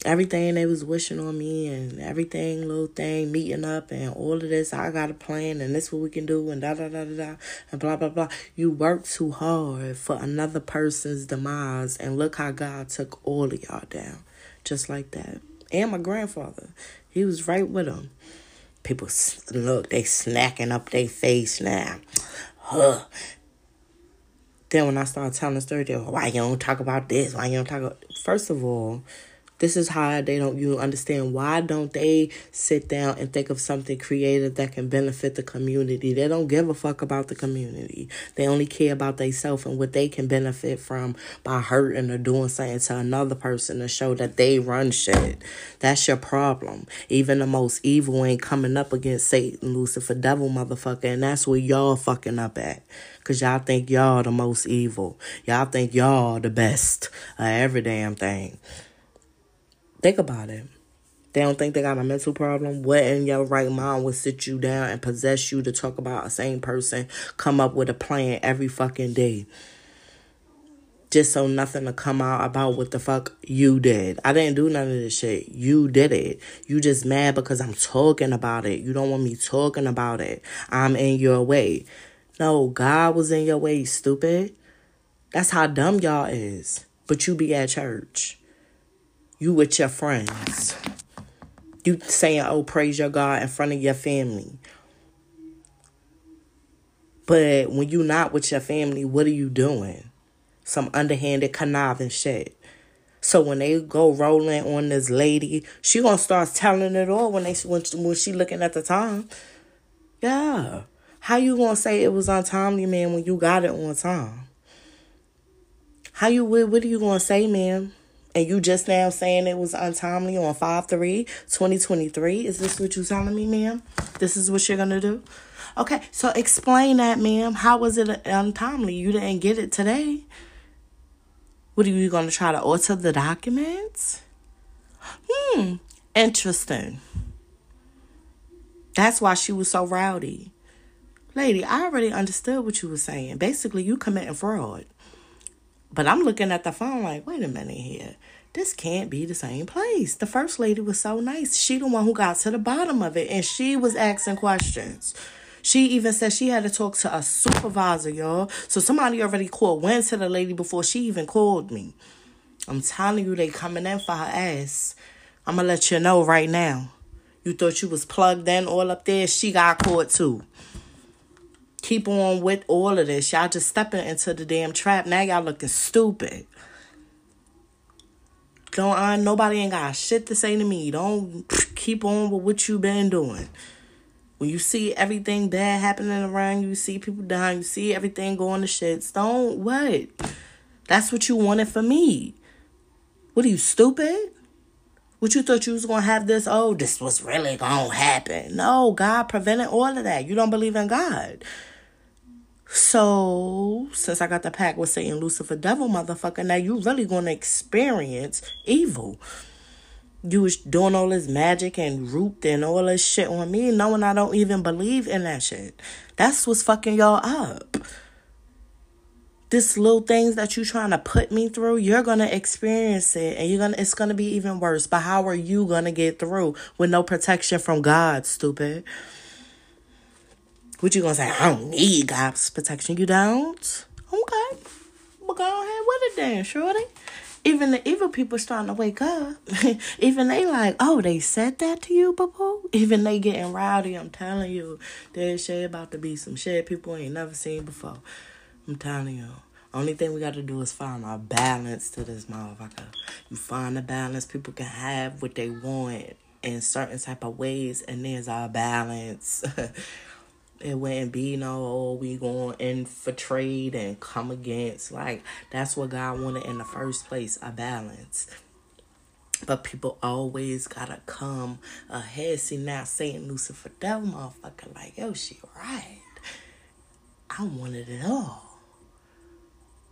Everything they was wishing on me and everything little thing meeting up and all of this. I got a plan and this what we can do and da da da da da and blah blah blah. You work too hard for another person's demise and look how god took all of y'all down. Just like that. And my grandfather he was right with him people look they snacking up their face now. Huh. Then when i started telling the story they why you don't talk about this? Why you don't talk about first of all this is how they don't you understand. Why don't they sit down and think of something creative that can benefit the community? They don't give a fuck about the community. They only care about themselves and what they can benefit from by hurting or doing something to another person to show that they run shit. That's your problem. Even the most evil ain't coming up against satan lucifer devil motherfucker and that's where y'all fucking up at. Because y'all think y'all the most evil. Y'all think y'all the best of every damn thing Think about it. They don't think they got a mental problem. What in your right mind would sit you down and possess you to talk about a same person, come up with a plan every fucking day? Just so nothing to come out about what the fuck you did. I didn't do none of this shit. You did it. You just mad because I'm talking about it. You don't want me talking about it. I'm in your way. No, God was in your way, stupid. That's how dumb y'all is. But you be at church. You with your friends. You saying, oh, praise your God in front of your family. But when you not with your family, what are you doing? Some underhanded conniving shit. So when they go rolling on this lady, she gonna start telling it all when they when, when she looking at the time. Yeah. How you gonna say it was untimely, man, when you got it on time? How you what, what are you gonna say, man? And you just now saying it was untimely on 5 3 2023 is this what you telling me ma'am? This is what you're gonna do? Okay so explain that ma'am. How was it untimely? You didn't get it today. What are you gonna try to alter the documents? Hmm interesting. That's why she was so rowdy. Lady i already understood what you were saying. Basically you committing fraud but I'm looking at the phone like, wait a minute here. This can't be the same place. The first lady was so nice. She the one who got to the bottom of it and she was asking questions. She even said she had to talk to a supervisor, y'all. So somebody already called, went to the lady before she even called me. I'm telling you, they coming in for her ass. I'm gonna let you know right now. You thought you was plugged in all up there. She got caught too keep on with all of this. Y'all just stepping into the damn trap. Now y'all looking stupid. Don't uh, nobody ain't got shit to say to me. Don't <sniffs> keep on with what you been doing. When you see everything bad happening around you, you see people dying, you see everything going to shits. Don't what? That's what you wanted for me. What are you stupid? What you thought you was gonna have this? Oh, this was really gonna happen. No, God prevented all of that. You don't believe in God. So, since I got the pack with Satan, Lucifer, devil, motherfucker, now you really gonna experience evil. You was doing all this magic and root and all this shit on me, knowing I don't even believe in that shit. That's what's fucking y'all up. This little things that you trying to put me through, you're gonna experience it, and you're gonna. It's gonna be even worse. But how are you gonna get through with no protection from God, stupid? What you gonna say? I don't need God's protection. You don't? Okay. Well, go ahead with it then, shorty. Even the evil people starting to wake up. <laughs> Even they like, oh, they said that to you, boo Even they getting rowdy. I'm telling you, there's shit about to be some shit people ain't never seen before. I'm telling you. Only thing we got to do is find our balance to this motherfucker. You find the balance people can have what they want in certain type of ways, and there's our balance. <laughs> it wouldn't be no oh, we going infiltrate and come against. Like that's what God wanted in the first place a balance. But people always gotta come ahead. See now Satan Lucifer devil motherfucker like yo she right. I wanted it all.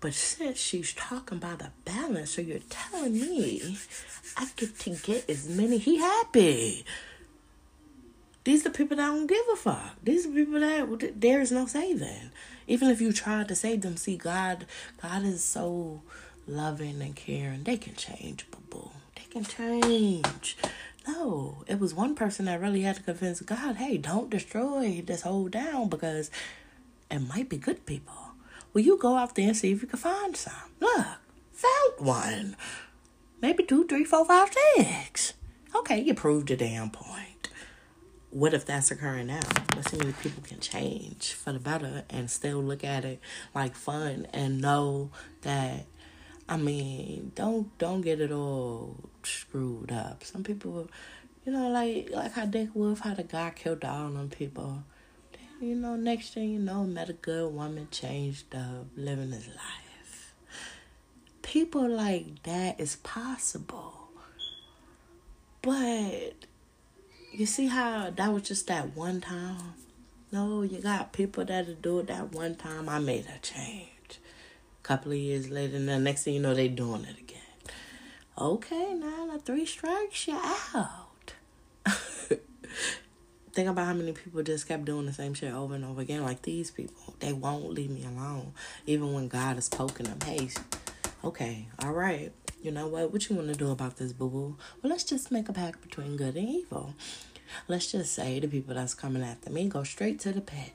But since she's talking about a balance so you're telling me I get to get as many he happy these are people that don't give a fuck. These are people that there is no saving. Even if you try to save them, see God, God is so loving and caring. They can change, boo boo. They can change. No, it was one person that really had to convince God, hey, don't destroy this whole town because it might be good people. Will you go out there and see if you can find some? Look, found one. Maybe two, three, four, five, six. Okay, you proved a damn point what if that's occurring now? Let's see many people can change for the better and still look at it like fun and know that I mean, don't don't get it all screwed up. Some people you know, like like how Dick Wolf, how the guy killed all them people. You know, next thing you know, met a good woman, changed up, living his life. People like that is possible. But you see how that was just that one time? No, you got people that'll do it that one time. I made a change. A couple of years later, and the next thing you know, they doing it again. Okay, now the three strikes, you out. <laughs> Think about how many people just kept doing the same shit over and over again. Like these people, they won't leave me alone, even when God is poking them. Hey, okay, all right, you know what? What you want to do about this, boo boo? Well, let's just make a pact between good and evil. Let's just say the people that's coming after me go straight to the pit.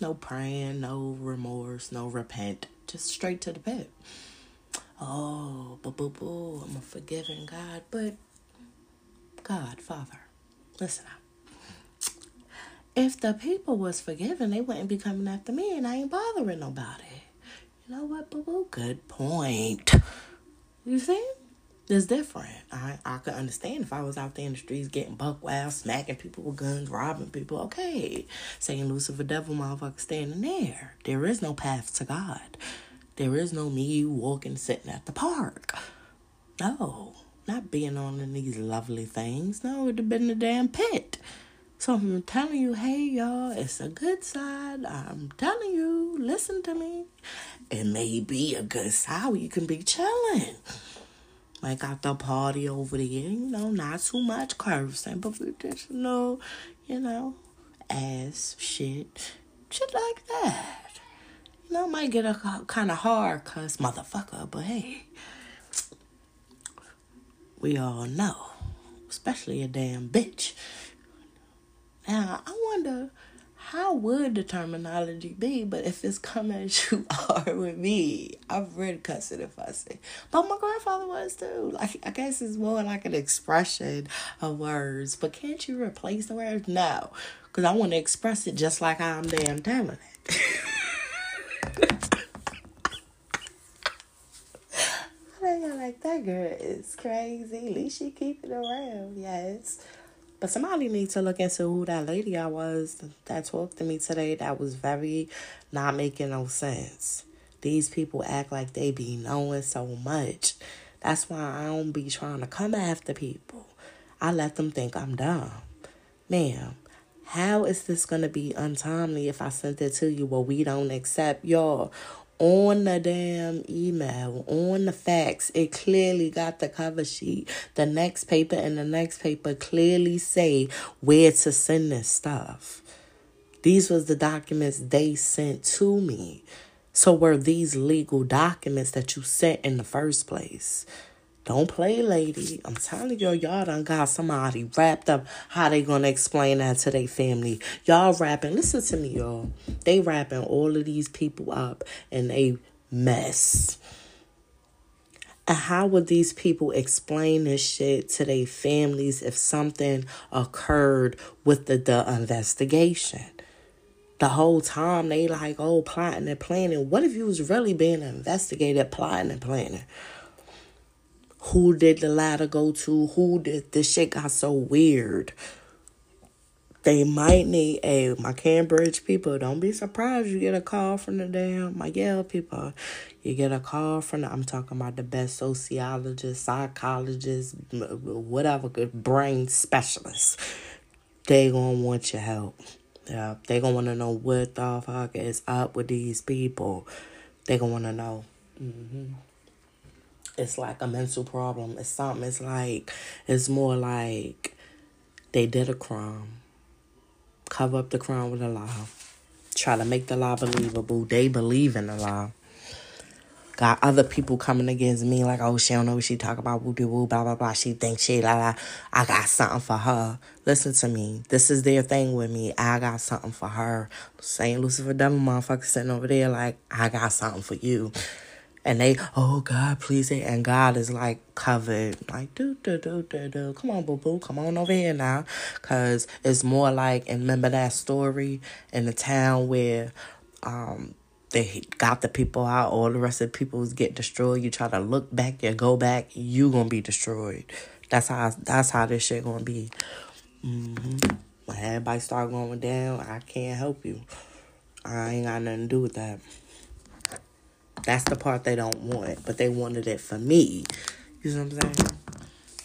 No praying, no remorse, no repent. Just straight to the pit. Oh, boo boo boo, I'm a forgiving God, but God, Father, listen up. If the people was forgiven, they wouldn't be coming after me, and I ain't bothering nobody. You know what, boo boo? Good point. You see? It's different. I, I could understand if I was out there in the streets getting buck wild, smacking people with guns, robbing people. Okay. Satan Lucifer devil motherfucker standing there. There is no path to God. There is no me walking sitting at the park. No. Not being on in these lovely things. No, it'd have been the damn pit. So I'm telling you, hey y'all, it's a good side. I'm telling you, listen to me. It may be a good side where you can be chilling. Like got the party over there, you know, not too much cursing, but just you know, you know, ass shit, shit like that. You know, might get a kind of hard cuss motherfucker, but hey, we all know, especially a damn bitch. Now I wonder how would the terminology be? But if it's coming as you <laughs> are with me, I've read cussing if I say. But my grandfather was too. Like I guess it's more like an expression of words. But can't you replace the words? No. Because I want to express it just like I'm damn telling it. <laughs> you like that girl is crazy. At least she keep it around, yes. But somebody needs to look into who that lady I was that talked to me today that was very not making no sense. These people act like they be knowing so much. That's why I don't be trying to come after people. I let them think I'm dumb. Ma'am, how is this going to be untimely if I sent it to you? Well, we don't accept y'all. On the damn email, on the fax, it clearly got the cover sheet. The next paper and the next paper clearly say where to send this stuff. These was the documents they sent to me. So were these legal documents that you sent in the first place? Don't play, lady. I'm telling y'all, y'all done got somebody wrapped up. How they gonna explain that to their family? Y'all rapping. Listen to me, y'all. They wrapping all of these people up in a mess. And how would these people explain this shit to their families if something occurred with the, the investigation? The whole time they like, oh, plotting and planning. What if you was really being investigated, plotting and planning? Who did the ladder go to? Who did this shit got so weird? They might need a my Cambridge people. Don't be surprised you get a call from the damn my Yale people. You get a call from the, I'm talking about the best sociologist, psychologist, whatever good brain specialist. They gonna want your help. Yeah, they gonna wanna know what the fuck is up with these people. They gonna wanna know. Mm-hmm it's like a mental problem. It's something. It's like it's more like they did a crime, cover up the crime with a lie, try to make the lie believable. They believe in the lie. Got other people coming against me like, oh, she don't know what she talk about, woo doo woo, blah blah blah. She thinks she la la. I got something for her. Listen to me. This is their thing with me. I got something for her. Satan Lucifer devil motherfucker sitting over there like, I got something for you and they, oh God, please, and God is like covered, like do do do do do. Come on, boo boo, come on over here now, cause it's more like. And remember that story in the town where, um, they got the people out, all the rest of the people get destroyed. You try to look back, you go back, you gonna be destroyed. That's how that's how this shit gonna be. Mm-hmm. When everybody start going down, I can't help you. I ain't got nothing to do with that. That's the part they don't want, but they wanted it for me. You know what I'm saying?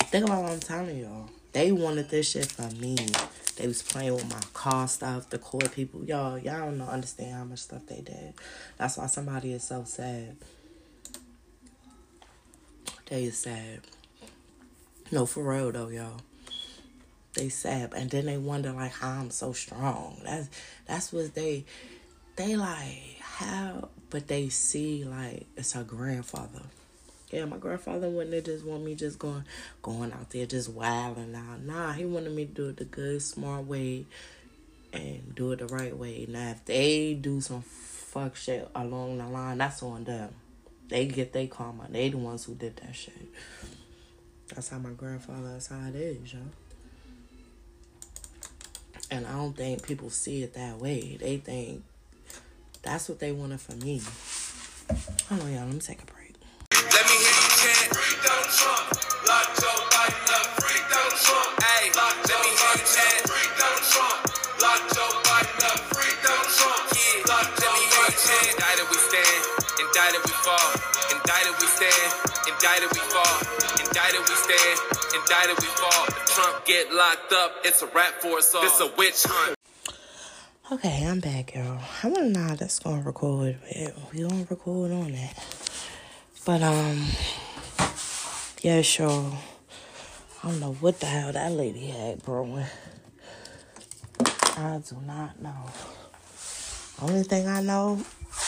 Think about what I'm telling y'all. They wanted this shit for me. They was playing with my car stuff, the court people. Y'all, y'all don't know, understand how much stuff they did. That's why somebody is so sad. They is sad. No, for real though, y'all. They sad, and then they wonder like how I'm so strong. That's that's what they they like how but they see like it's her grandfather. Yeah, my grandfather wouldn't just want me just going going out there just wilding out. Nah, he wanted me to do it the good, smart way and do it the right way. Now if they do some fuck shit along the line, that's on them. They get their karma. They the ones who did that shit. That's how my grandfather that's how it is, yo. And I don't think people see it that way. They think that's what they wanted from me. Hold on, y'all. Let me take a break. Let me hear you chant. Free Donald Trump. Lock Joe Biden up. Free Donald Trump. Hey, let me hear you chant. Free Donald Trump. Lock Joe Biden up. Free Donald Trump. Yeah, lock let me hear you chant. Indicted we stand. Indicted we fall. Indicted we stand. Indicted we fall. Indicted we stand. Indicted we fall. If Trump get locked up, it's a rap for us all. This a witch hunt. Okay, I'm back, y'all. I don't know how that's gonna record. but We gonna record on that. But um, yeah, sure. I don't know what the hell that lady had growing. I do not know. Only thing I know <clears throat>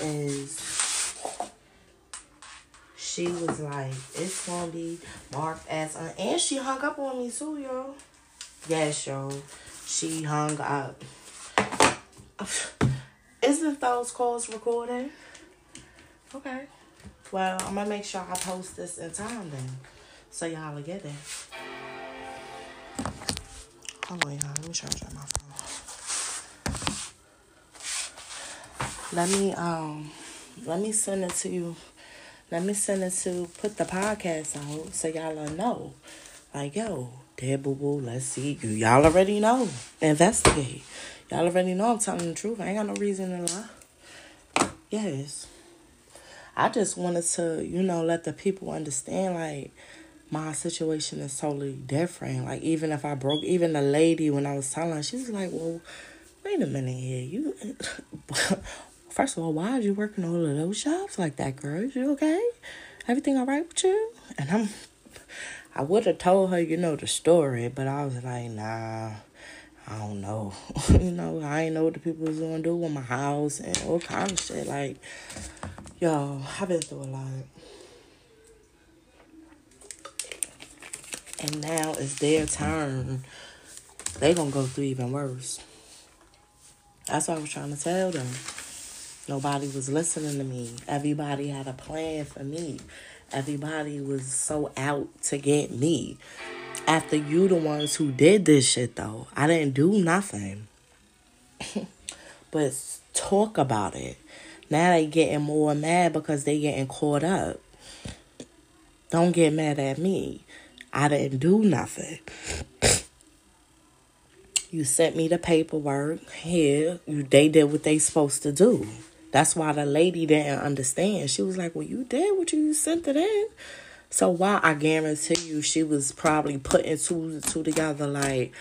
is she was like, it's gonna be marked as, un-. and she hung up on me too, y'all. Yes, y'all. She hung up. Isn't those calls recording? Okay. Well, I'm gonna make sure I post this in time then. So y'all will get it. Hold on, y'all. Let me charge up my phone. Let me um let me send it to you let me send it to put the podcast out so y'all know. Like, yo, boo boo, let's see. You y'all already know. Investigate. Y'all already know I'm telling the truth. I ain't got no reason to lie. Yes. I just wanted to, you know, let the people understand like my situation is totally different. Like even if I broke even the lady when I was telling her, she was like, Well, wait a minute here. You <laughs> first of all, why are you working all of those jobs like that, girl? Is you okay? Everything all right with you? And I'm I would have told her, you know, the story, but I was like, nah, I don't know. <laughs> you know, I ain't know what the people was gonna do with my house and all kind of shit. Like, yo, I've been through a lot. And now it's their turn. They gonna go through even worse. That's what I was trying to tell them. Nobody was listening to me. Everybody had a plan for me. Everybody was so out to get me. After you the ones who did this shit though. I didn't do nothing. <laughs> but talk about it. Now they getting more mad because they getting caught up. Don't get mad at me. I didn't do nothing. You sent me the paperwork here. You they did what they supposed to do. That's why the lady didn't understand. She was like, Well, you did what you sent it in. So why I guarantee you she was probably putting two two together like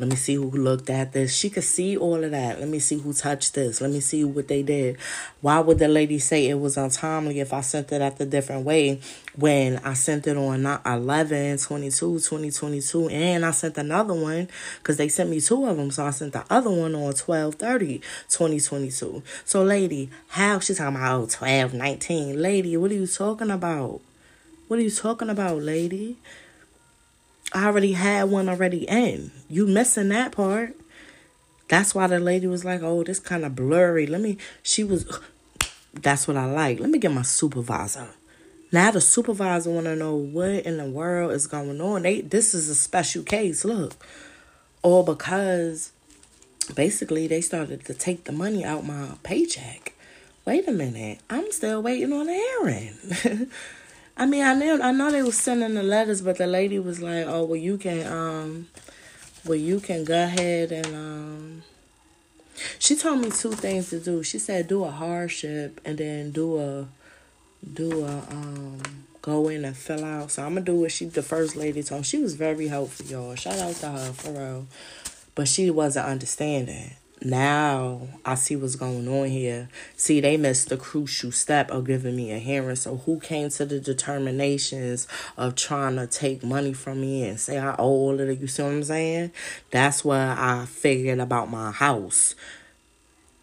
let me see who looked at this. She could see all of that. Let me see who touched this. Let me see what they did. Why would the lady say it was untimely if I sent it at the different way when I sent it on not 11, 22, 2022, and I sent another one because they sent me two of them. So I sent the other one on 12, 30, 2022. So, lady, how she talking about oh, 12, 19? Lady, what are you talking about? What are you talking about, lady? I already had one already in. You missing that part. That's why the lady was like, "Oh, this kind of blurry." Let me. She was. <gasps> That's what I like. Let me get my supervisor. Now the supervisor want to know what in the world is going on. They this is a special case. Look, all because basically they started to take the money out my paycheck. Wait a minute, I'm still waiting on a hearing. <laughs> I mean, I know I know they was sending the letters, but the lady was like, "Oh, well, you can um, well, you can go ahead and um." She told me two things to do. She said do a hardship and then do a do a um go in and fill out. So I'm gonna do what she the first lady told. She was very helpful, y'all. Shout out to her for real. But she wasn't understanding now I see what's going on here. See, they missed the crucial step of giving me a hearing. So who came to the determinations of trying to take money from me and say I owe all of it? You see what I'm saying? That's what I figured about my house.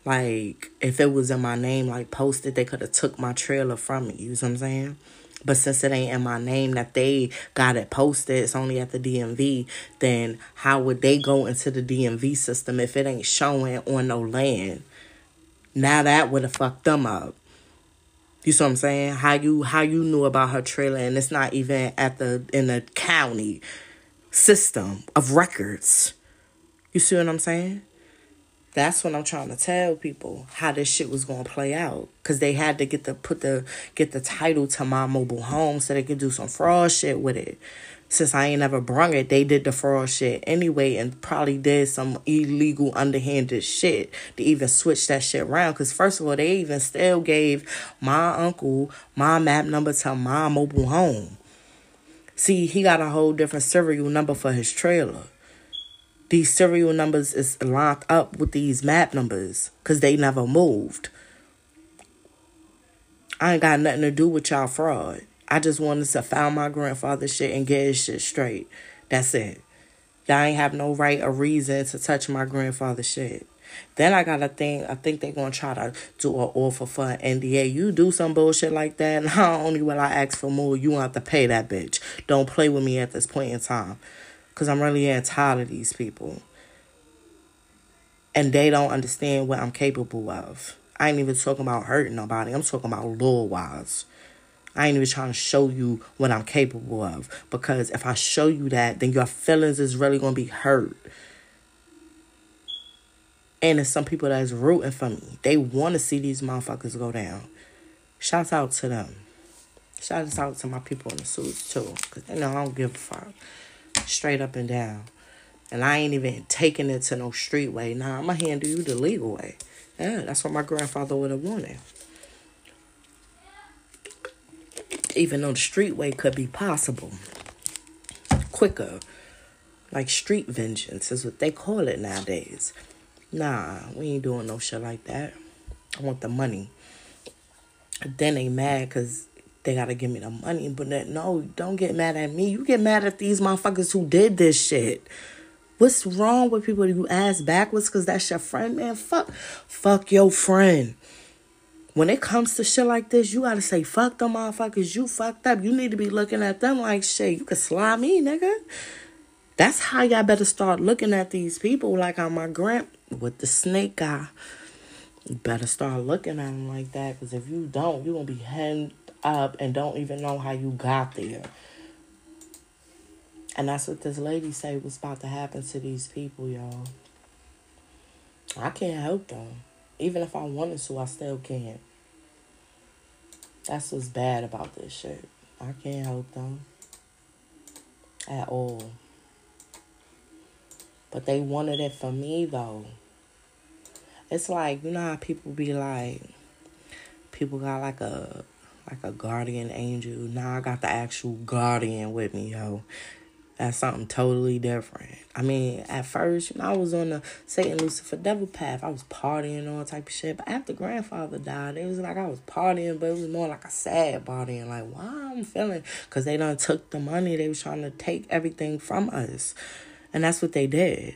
Like, if it was in my name, like posted, they could have took my trailer from me. You see what I'm saying? But since it ain't in my name that they got it posted, it's only at the DMV, then how would they go into the DMV system if it ain't showing on no land? Now that would have fucked them up. You see what I'm saying? How you how you knew about her trailer and it's not even at the in the county system of records. You see what I'm saying? That's what I'm trying to tell people how this shit was gonna play out. Cause they had to get the put the get the title to my mobile home so they could do some fraud shit with it. Since I ain't never brung it, they did the fraud shit anyway and probably did some illegal underhanded shit to even switch that shit around. Cause first of all, they even still gave my uncle my map number to my mobile home. See, he got a whole different serial number for his trailer these serial numbers is lined up with these map numbers because they never moved. I ain't got nothing to do with y'all fraud. I just wanted to find my grandfather shit and get his shit straight. That's it. Y'all ain't have no right or reason to touch my grandfather's shit. Then I got a thing. I think they gonna try to do an offer for an NDA. You do some bullshit like that, <laughs> not only will I ask for more, you want to pay that bitch. Don't play with me at this point in time because I'm really tired of these people. And they don't understand what I'm capable of. I ain't even talking about hurting nobody. I'm talking about law wise. I ain't even trying to show you what I'm capable of. Because if I show you that, then your feelings is really going to be hurt. And there's some people that's rooting for me. They want to see these motherfuckers go down. Shouts out to them. Shout out to my people in the suits too, cause you know I don't give a fuck. Straight up and down. And I ain't even taking it to no street way. Nah, I'ma handle you the legal way. Yeah, that's what my grandfather would have wanted. Even though the street way could be possible. Quicker. Like street vengeance is what they call it nowadays. Nah, we ain't doing no shit like that. I want the money. Then they mad because they gotta give me the money. But that, no, don't get mad at me. You get mad at these motherfuckers who did this shit. What's wrong with people who ass backwards because that's your friend, man? Fuck, fuck your friend. When it comes to shit like this, you gotta say, fuck them motherfuckers. You fucked up. You need to be looking at them like shit. You can slime me, nigga. That's how y'all better start looking at these people like on my grand with the snake guy. You better start looking at them like that because if you don't, you're gonna be heading up and don't even know how you got there. And that's what this lady said was about to happen to these people, y'all. I can't help them. Even if I wanted to, I still can't. That's what's bad about this shit. I can't help them at all. But they wanted it for me though. It's like you know how people be like, people got like a like a guardian angel. Now I got the actual guardian with me, yo. That's something totally different. I mean, at first, you know, I was on the Satan Lucifer devil path. I was partying all type of shit. But after grandfather died, it was like I was partying, but it was more like a sad partying. Like, why I'm feeling? Because they done took the money. They was trying to take everything from us. And that's what they did.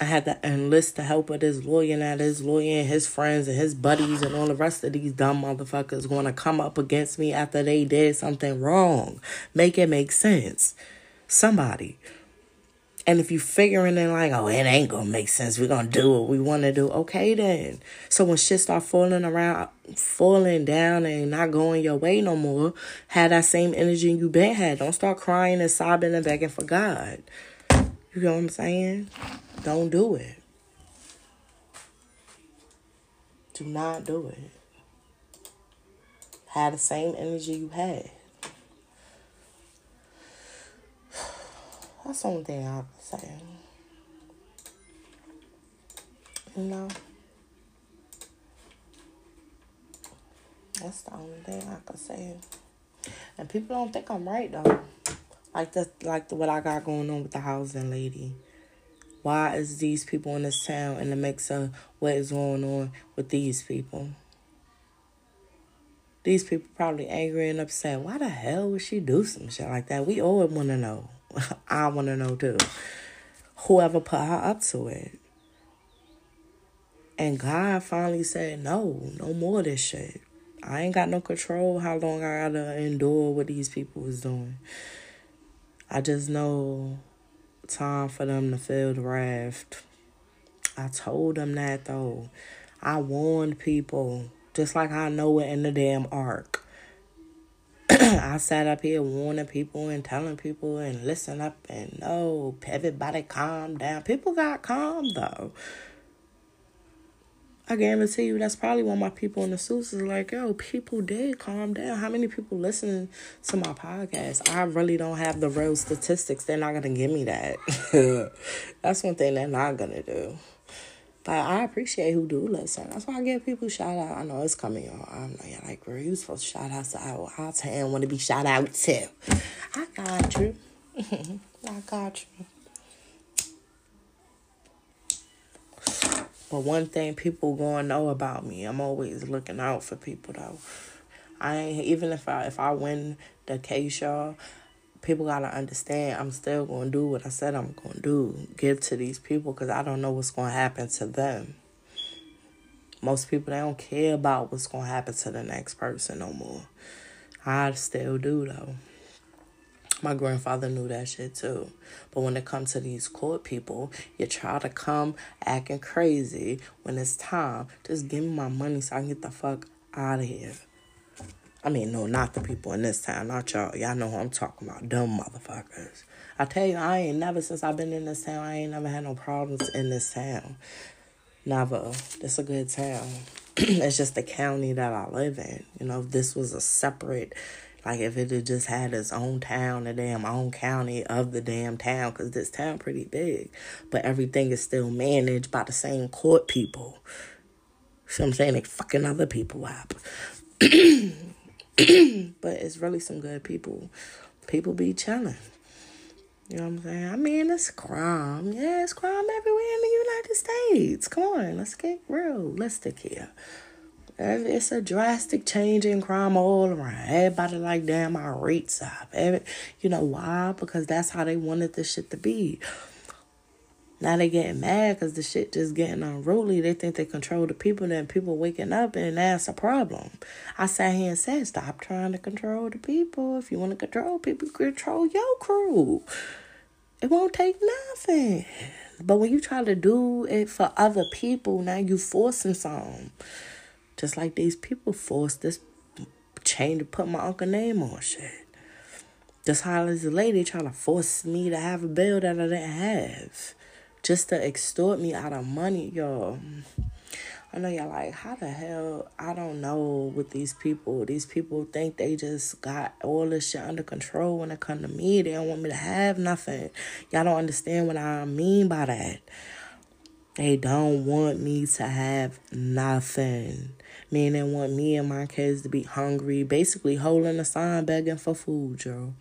I had to enlist the help of this lawyer now. This lawyer and his friends and his buddies and all the rest of these dumb motherfuckers going to come up against me after they did something wrong. Make it make sense. Somebody. And if you figuring in like, oh, it ain't gonna make sense. We're gonna do what we want to do. Okay, then. So when shit start falling around, falling down and not going your way no more, have that same energy you been had. Don't start crying and sobbing and begging for God. You know what I'm saying? Don't do it. Do not do it. Have the same energy you had. <sighs> That's the only thing I can say. You know? That's the only thing I can say. And people don't think I'm right though. Like the like the, what I got going on with the housing lady. Why is these people in this town in the mix of what is going on with these people? These people probably angry and upset. Why the hell would she do some shit like that? We all want to know. <laughs> I want to know too. Whoever put her up to it. And God finally said, no, no more of this shit. I ain't got no control how long I gotta endure what these people is doing. I just know time for them to feel the raft. I told them that though. I warned people, just like I know it in the damn ark. <clears throat> I sat up here warning people and telling people and listen up and no, everybody calm down. People got calm though. I guarantee you that's probably when my people in the suits is like, yo, people did calm down. How many people listen to my podcast? I really don't have the real statistics. They're not gonna give me that. <laughs> that's one thing they're not gonna do. But I appreciate who do listen. That's why I give people shout out. I know it's coming, y'all. I'm like, like, girl, you supposed to shout out to our want to be shout out to. I got you. <laughs> I got you. But one thing people gonna know about me, I'm always looking out for people though. I ain't even if I if I win the case, y'all, people gotta understand. I'm still gonna do what I said I'm gonna do. Give to these people because I don't know what's gonna happen to them. Most people they don't care about what's gonna happen to the next person no more. I still do though. My grandfather knew that shit too. But when it comes to these court people, you try to come acting crazy when it's time. Just give me my money so I can get the fuck out of here. I mean, no, not the people in this town, not y'all. Y'all know who I'm talking about. Dumb motherfuckers. I tell you, I ain't never, since I've been in this town, I ain't never had no problems in this town. Never. It's a good town. <clears throat> it's just the county that I live in. You know, if this was a separate, like if it had just had its own town, the damn own county of the damn town, because this town pretty big, but everything is still managed by the same court people. So I'm saying? They fucking other people up. <clears throat> but it's really some good people. People be chilling. You know what I'm saying? I mean, it's crime. Yeah, it's crime everywhere in the United States. Come on, let's get realistic here. It's a drastic change in crime all around. Everybody like, damn, our rates up. Every, you know why? Because that's how they wanted the shit to be. Now they getting mad because the shit just getting unruly. They think they control the people, and people waking up, and that's a problem. I sat here and said, stop trying to control the people. If you want to control people, control your crew. It won't take nothing. But when you try to do it for other people, now you forcing some. Just like these people forced this chain to put my uncle name on shit. Just how this lady trying to force me to have a bill that I didn't have. Just to extort me out of money, y'all. I know y'all like, how the hell? I don't know with these people. These people think they just got all this shit under control when it come to me. They don't want me to have nothing. Y'all don't understand what I mean by that. They don't want me to have nothing. Meaning they want me and my kids to be hungry, basically holding a sign begging for food, Joe.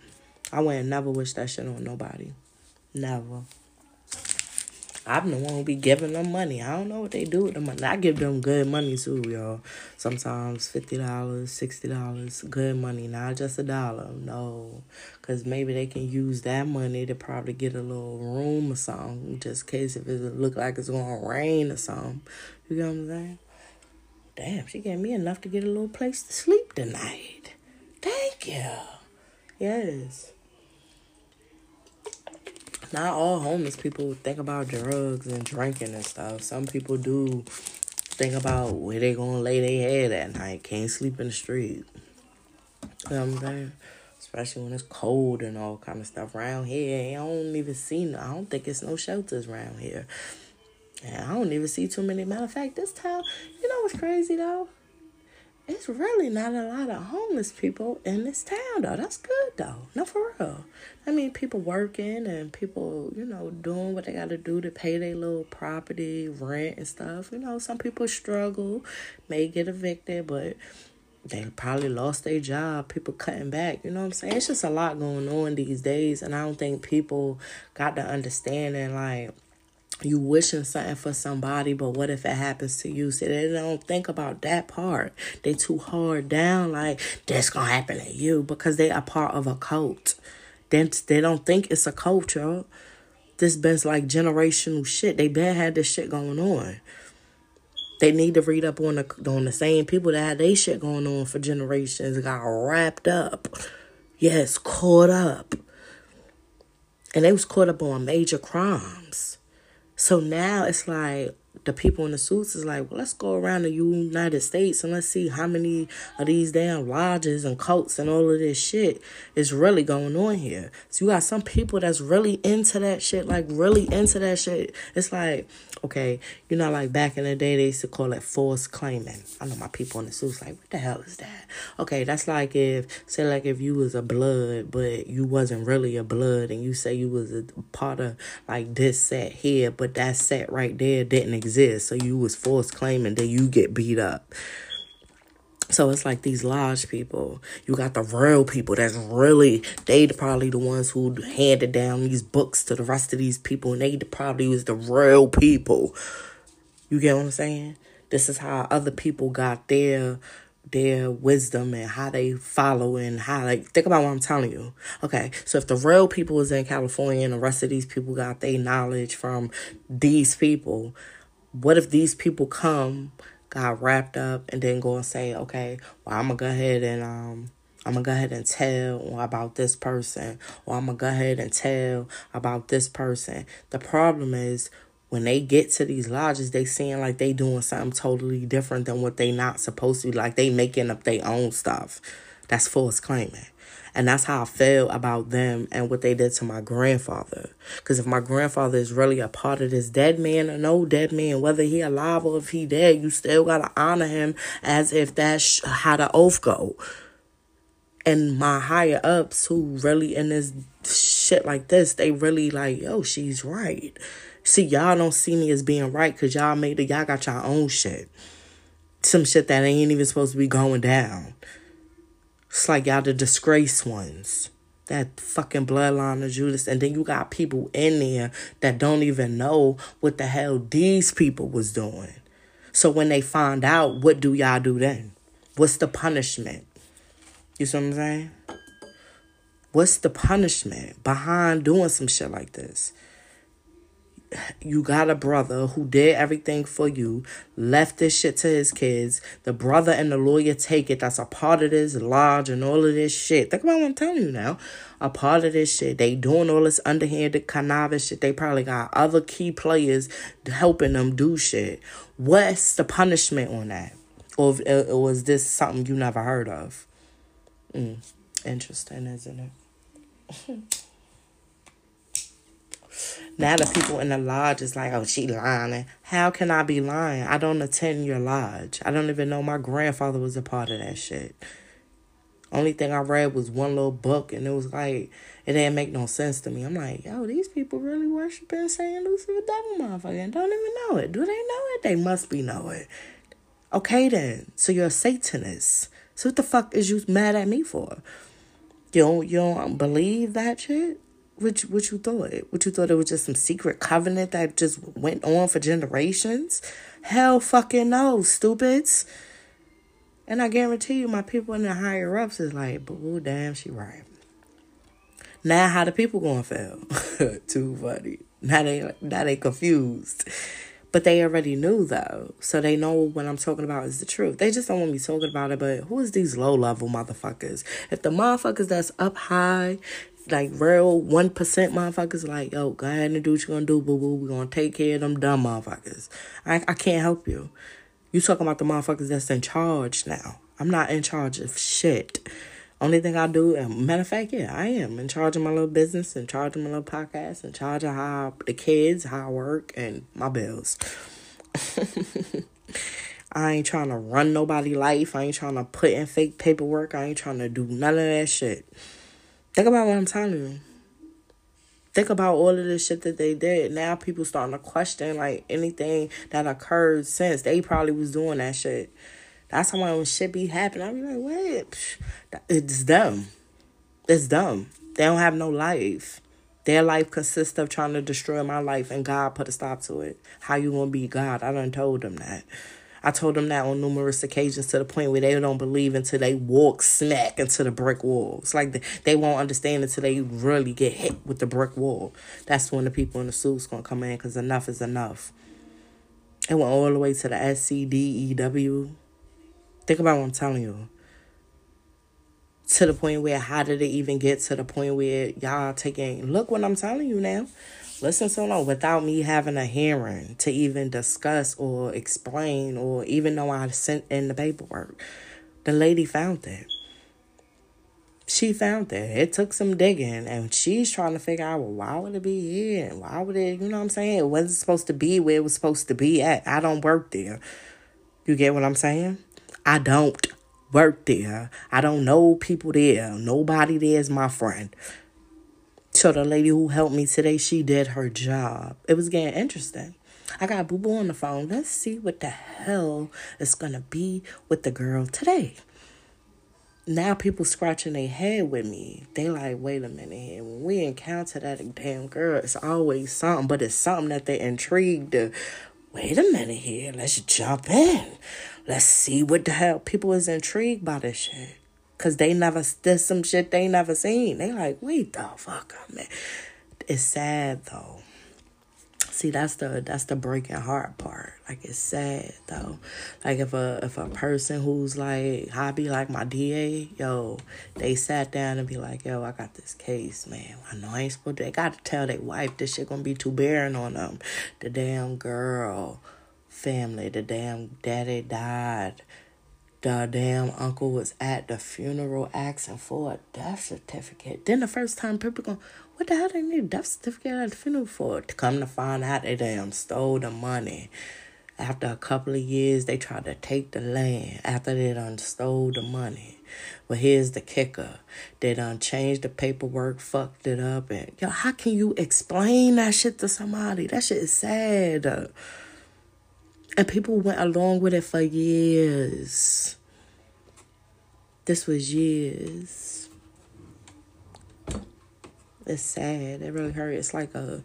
I wouldn't never wish that shit on nobody. Never. I'm the one who be giving them money. I don't know what they do with the money. I give them good money too, y'all. Sometimes fifty dollars, sixty dollars, good money, not just a dollar. No, cause maybe they can use that money to probably get a little room or something, just in case if it look like it's gonna rain or something. You get what I'm saying? Damn, she gave me enough to get a little place to sleep tonight. Thank you. Yes not all homeless people think about drugs and drinking and stuff. Some people do think about where they gonna lay their head at night. Can't sleep in the street. You know what I'm saying? Especially when it's cold and all kind of stuff around here. I don't even see I don't think it's no shelters around here. And I don't even see too many. Matter of fact, this town, you know what's crazy though? it's really not a lot of homeless people in this town though. That's good though. No for real. I mean people working and people, you know, doing what they gotta do to pay their little property, rent and stuff. You know, some people struggle, may get evicted, but they probably lost their job, people cutting back, you know what I'm saying? It's just a lot going on these days and I don't think people got the understanding like you wishing something for somebody, but what if it happens to you? So they don't think about that part. They too hard down like that's gonna happen to you because they are part of a cult. Then they don't think it's a culture. This been like generational shit. They been had this shit going on. They need to read up on the on the same people that had they shit going on for generations got wrapped up. Yes, caught up. And they was caught up on major crimes so now it's like the people in the suits is like, well, let's go around the United States and let's see how many of these damn lodges and cults and all of this shit is really going on here. So you got some people that's really into that shit, like really into that shit. It's like, okay, you know, like back in the day, they used to call it forced claiming. I know my people in the suits like, what the hell is that? Okay, that's like if, say, like if you was a blood, but you wasn't really a blood, and you say you was a part of like this set here, but that set right there didn't exist, so you was forced claiming that you get beat up. So it's like these lodge people. You got the real people that's really they probably the ones who handed down these books to the rest of these people, and they probably was the real people. You get what I'm saying? This is how other people got their their wisdom and how they follow and how they think about what I'm telling you. Okay, so if the real people is in California and the rest of these people got their knowledge from these people, what if these people come got wrapped up and then go and say, okay, well, I'm gonna go ahead and um, I'm gonna go ahead and tell about this person, or I'm gonna go ahead and tell about this person. The problem is when they get to these lodges, they seem like they doing something totally different than what they not supposed to. Like they making up their own stuff. That's false claiming. And that's how I feel about them and what they did to my grandfather. Because if my grandfather is really a part of this dead man or no dead man, whether he alive or if he dead, you still gotta honor him as if that's how the oath go. And my higher ups who really in this shit like this, they really like, yo, she's right. See, y'all don't see me as being right because y'all made it, y'all got your own shit. Some shit that ain't even supposed to be going down. It's like y'all the disgrace ones. That fucking bloodline of Judas. And then you got people in there that don't even know what the hell these people was doing. So when they find out, what do y'all do then? What's the punishment? You see what I'm saying? What's the punishment behind doing some shit like this? You got a brother who did everything for you, left this shit to his kids. The brother and the lawyer take it. That's a part of this lodge and all of this shit. Think about what I'm telling you now. A part of this shit. They doing all this underhanded conniving shit. They probably got other key players helping them do shit. What's the punishment on that? Or, or was this something you never heard of? Mm, interesting, isn't it? <laughs> Now the people in the lodge is like, oh, she lying. How can I be lying? I don't attend your lodge. I don't even know my grandfather was a part of that shit. Only thing I read was one little book, and it was like it didn't make no sense to me. I'm like, yo, these people really worshiping Saint Lucifer devil motherfucker and don't even know it. Do they know it? They must be know it. Okay then. So you're a Satanist. So what the fuck is you mad at me for? You don't you don't believe that shit? What what you thought? What you thought it was just some secret covenant that just went on for generations? Hell fucking no, stupids. And I guarantee you, my people in the higher ups is like, oh damn, she right. Now how the people gonna feel? <laughs> Too funny. Now they now they confused. But they already knew though. So they know what I'm talking about is the truth. They just don't want me talking about it. But who is these low level motherfuckers? If the motherfuckers that's up high like real one percent motherfuckers like, yo, go ahead and do what you gonna do, boo boo. We gonna take care of them dumb motherfuckers. I I can't help you. You talking about the motherfuckers that's in charge now. I'm not in charge of shit. Only thing I do, matter of fact, yeah, I am in charge of my little business, in charge of my little podcast, in charge of how the kids, how I work, and my bills. <laughs> I ain't trying to run nobody life. I ain't trying to put in fake paperwork. I ain't trying to do none of that shit. Think about what I'm telling you. Think about all of the shit that they did. Now people starting to question like anything that occurred since they probably was doing that shit. That's how when shit be happening. I be like, what? it's dumb. It's dumb. They don't have no life. Their life consists of trying to destroy my life, and God put a stop to it. How you gonna be God? I done told them that. I told them that on numerous occasions to the point where they don't believe until they walk smack into the brick wall. It's like they won't understand until they really get hit with the brick wall. That's when the people in the suits gonna come in because enough is enough. It went all the way to the SCDEW. Think about what I'm telling you. To the point where how did it even get to the point where y'all taking look what I'm telling you now listen so long without me having a hearing to even discuss or explain or even though I sent in the paperwork. The lady found it. She found it. It took some digging and she's trying to figure out well why would it be here? Why would it you know what I'm saying? It wasn't supposed to be where it was supposed to be at. I don't work there. You get what I'm saying? I don't work there. I don't know people there. Nobody there is my friend. So the lady who helped me today, she did her job. It was getting interesting. I got Boo Boo on the phone. Let's see what the hell is gonna be with the girl today. Now people scratching their head with me. They like, wait a minute here. When we encounter that damn girl, it's always something, but it's something that they're intrigued to wait a minute here. Let's jump in. Let's see what the hell people is intrigued by this shit. Cause they never did some shit they never seen. They like, wait the fuck up, man. It's sad though. See, that's the that's the breaking heart part. Like it's sad though. Like if a if a person who's like hobby like my DA, yo, they sat down and be like, yo, I got this case, man. I know I ain't supposed to. They got to tell their wife this shit gonna be too barren on them. The damn girl, family, the damn daddy died the damn uncle was at the funeral asking for a death certificate. Then the first time people go, what the hell they need a death certificate at the funeral for? To come to find out they damn stole the money. After a couple of years, they tried to take the land after they done stole the money. But here's the kicker. They done changed the paperwork, fucked it up, and yo, how can you explain that shit to somebody? That shit is sad. And people went along with it for years. This was years. It's sad. It really hurt. It's like a,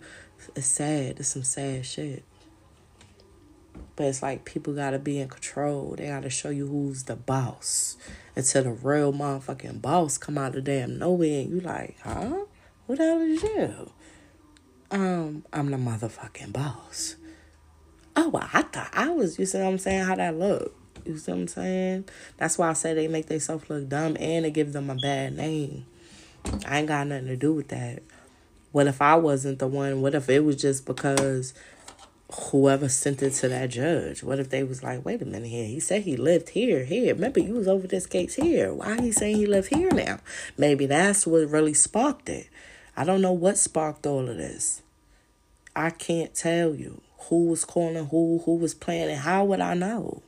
it's sad. It's some sad shit. But it's like people gotta be in control. They gotta show you who's the boss. Until the real motherfucking boss come out of damn nowhere and you like, huh? Who the hell is you? Um, I'm the motherfucking boss. Oh, well, I thought I was, you see what I'm saying? How that look? You see what I'm saying? That's why I say they make themselves look dumb and it gives them a bad name. I ain't got nothing to do with that. What if I wasn't the one? What if it was just because whoever sent it to that judge? What if they was like, wait a minute here, he said he lived here, here. Remember, you was over this case here. Why he saying he lived here now? Maybe that's what really sparked it. I don't know what sparked all of this. I can't tell you who was calling who, who was planning. How would I know?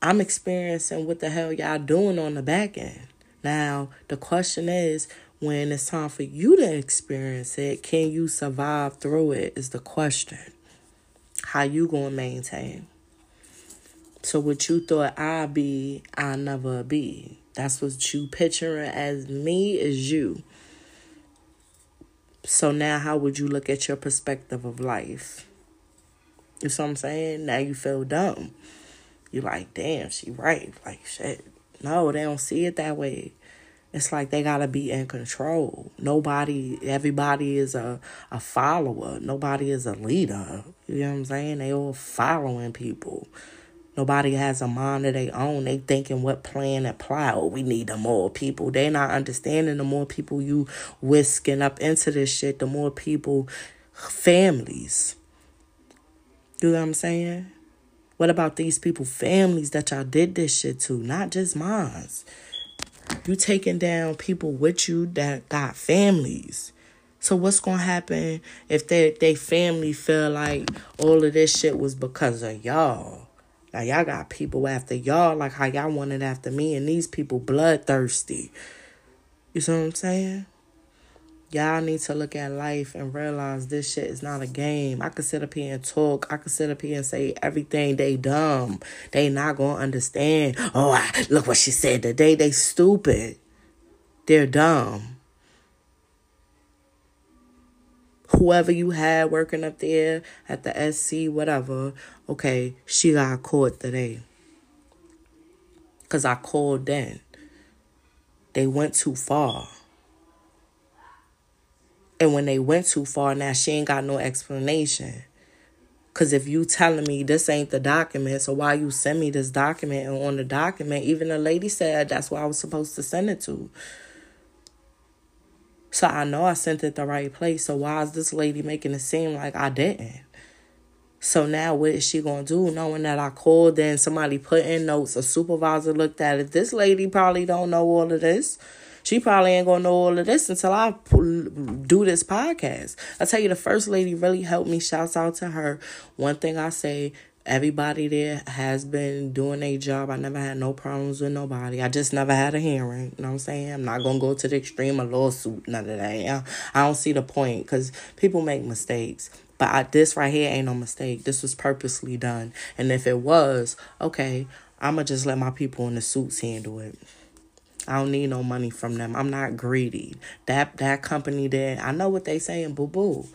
I'm experiencing what the hell y'all doing on the back end. Now, the question is, when it's time for you to experience it, can you survive through it? Is the question. How you gonna maintain? So what you thought I'd be, I never be. That's what you picturing as me is you. So now how would you look at your perspective of life? You see what I'm saying? Now you feel dumb. You like, damn, she right. Like shit. No, they don't see it that way. It's like they gotta be in control. Nobody, everybody is a, a follower. Nobody is a leader. You know what I'm saying? They all following people. Nobody has a mind of their own. They thinking what plan apply. Oh, we need the more people. They not understanding the more people you whisking up into this shit, the more people, families. You know what I'm saying? What about these people, families that y'all did this shit to? Not just mines. You taking down people with you that got families. So what's gonna happen if they they family feel like all of this shit was because of y'all? Now y'all got people after y'all like how y'all wanted after me, and these people bloodthirsty. You see what I'm saying? Y'all need to look at life and realize this shit is not a game. I could sit up here and talk. I could sit up here and say everything they dumb. They not gonna understand. Oh, I, look what she said today. They stupid. They're dumb. Whoever you had working up there at the SC, whatever, okay, she got caught today. Cause I called then. They went too far. And when they went too far, now she ain't got no explanation. Cause if you telling me this ain't the document, so why you send me this document and on the document, even the lady said that's what I was supposed to send it to. So I know I sent it the right place. So why is this lady making it seem like I didn't? So now what is she gonna do? Knowing that I called and somebody put in notes, a supervisor looked at it. This lady probably don't know all of this. She probably ain't gonna know all of this until I do this podcast. I tell you, the first lady really helped me. Shouts out to her. One thing I say, everybody there has been doing their job. I never had no problems with nobody. I just never had a hearing. You know what I'm saying? I'm not gonna go to the extreme of lawsuit, none of that. I don't see the point because people make mistakes. But I, this right here ain't no mistake. This was purposely done. And if it was, okay, I'ma just let my people in the suits handle it. I don't need no money from them. I'm not greedy. That that company did. I know what they saying, boo boo.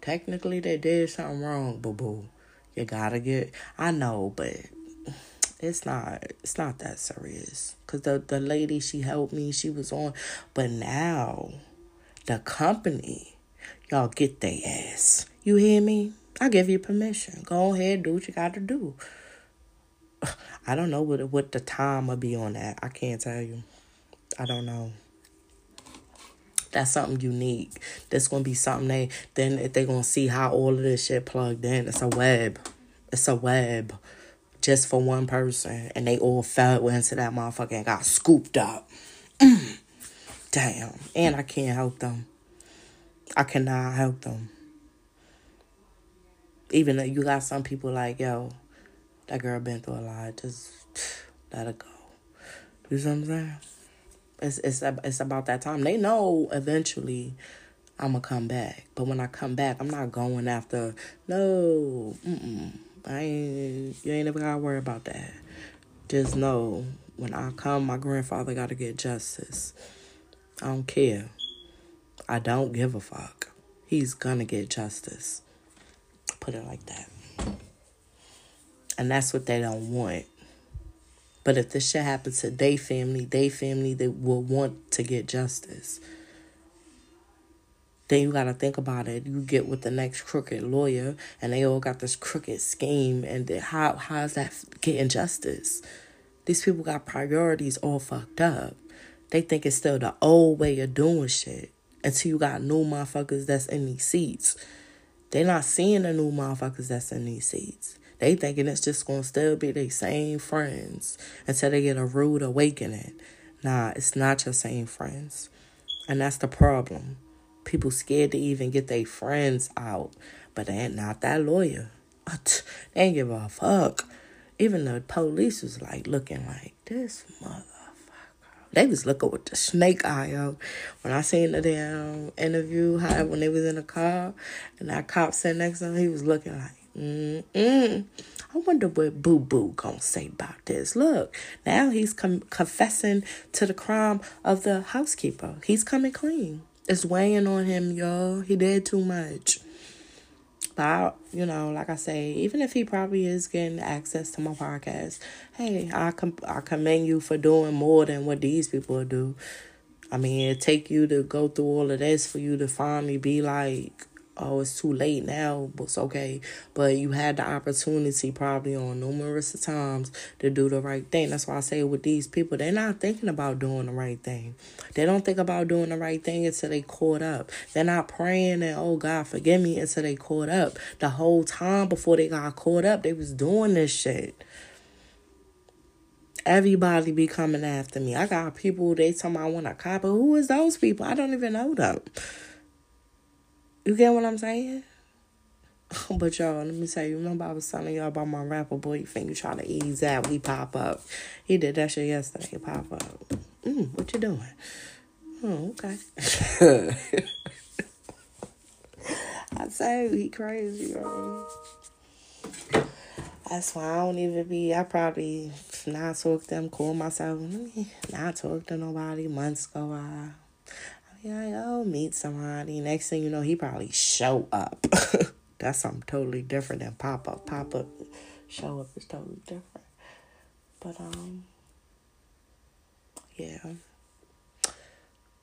Technically, they did something wrong, boo boo. You gotta get. I know, but it's not. It's not that serious. Cause the the lady she helped me, she was on. But now, the company, y'all get their ass. You hear me? I give you permission. Go ahead, do what you got to do. <sighs> I don't know what what the time will be on that. I can't tell you. I don't know. That's something unique. That's gonna be something they then they gonna see how all of this shit plugged in. It's a web. It's a web. just for one person, and they all fell into that motherfucker and got scooped up. <clears throat> Damn, and I can't help them. I cannot help them. Even though you got some people like, yo, that girl been through a lot. Just <sighs> let her go. You see what I'm saying? It's it's it's about that time. They know eventually I'm gonna come back, but when I come back, I'm not going after. No, mm-mm. I ain't. You ain't ever gotta worry about that. Just know when I come, my grandfather gotta get justice. I don't care. I don't give a fuck. He's gonna get justice. Put it like that. And that's what they don't want. But if this shit happens to their family, they family, they will want to get justice. Then you gotta think about it. You get with the next crooked lawyer, and they all got this crooked scheme, and how how is that getting justice? These people got priorities all fucked up. They think it's still the old way of doing shit until you got new motherfuckers that's in these seats. They're not seeing the new motherfuckers that's in these seats. They thinking it's just gonna still be the same friends until they get a rude awakening. Nah, it's not your same friends. And that's the problem. People scared to even get their friends out. But they ain't not that lawyer. <laughs> They ain't give a fuck. Even the police was like looking like this motherfucker. They was looking with the snake eye out. When I seen the damn interview, how when they was in the car and that cop sat next to him, he was looking like, mm-mm. I wonder what Boo Boo gonna say about this. Look, now he's com- confessing to the crime of the housekeeper. He's coming clean. It's weighing on him, y'all. He did too much. But I, you know, like I say, even if he probably is getting access to my podcast, hey, I com- I commend you for doing more than what these people do. I mean, it take you to go through all of this for you to finally be like, oh, it's too late now, but it's okay. But you had the opportunity probably on numerous times to do the right thing. That's why I say with these people, they're not thinking about doing the right thing. They don't think about doing the right thing until they caught up. They're not praying and oh God forgive me until they caught up. The whole time before they got caught up, they was doing this shit. Everybody be coming after me. I got people they tell me I want a cop, but who is those people? I don't even know them. You get what I'm saying? <laughs> But y'all, let me tell you, remember I was telling y'all about my rapper boyfriend. You think you try to ease out, we pop up. He did that shit yesterday. Pop up. Mm, what you doing? Oh, okay. <laughs> I say he crazy, bro. That's why I don't even be. I probably not talk to them, call myself. Not talk to nobody. Months go by. Yeah, I'll meet somebody. Next thing you know, he probably show up. <laughs> That's something totally different than pop up. Pop up, show up is totally different. But um, yeah.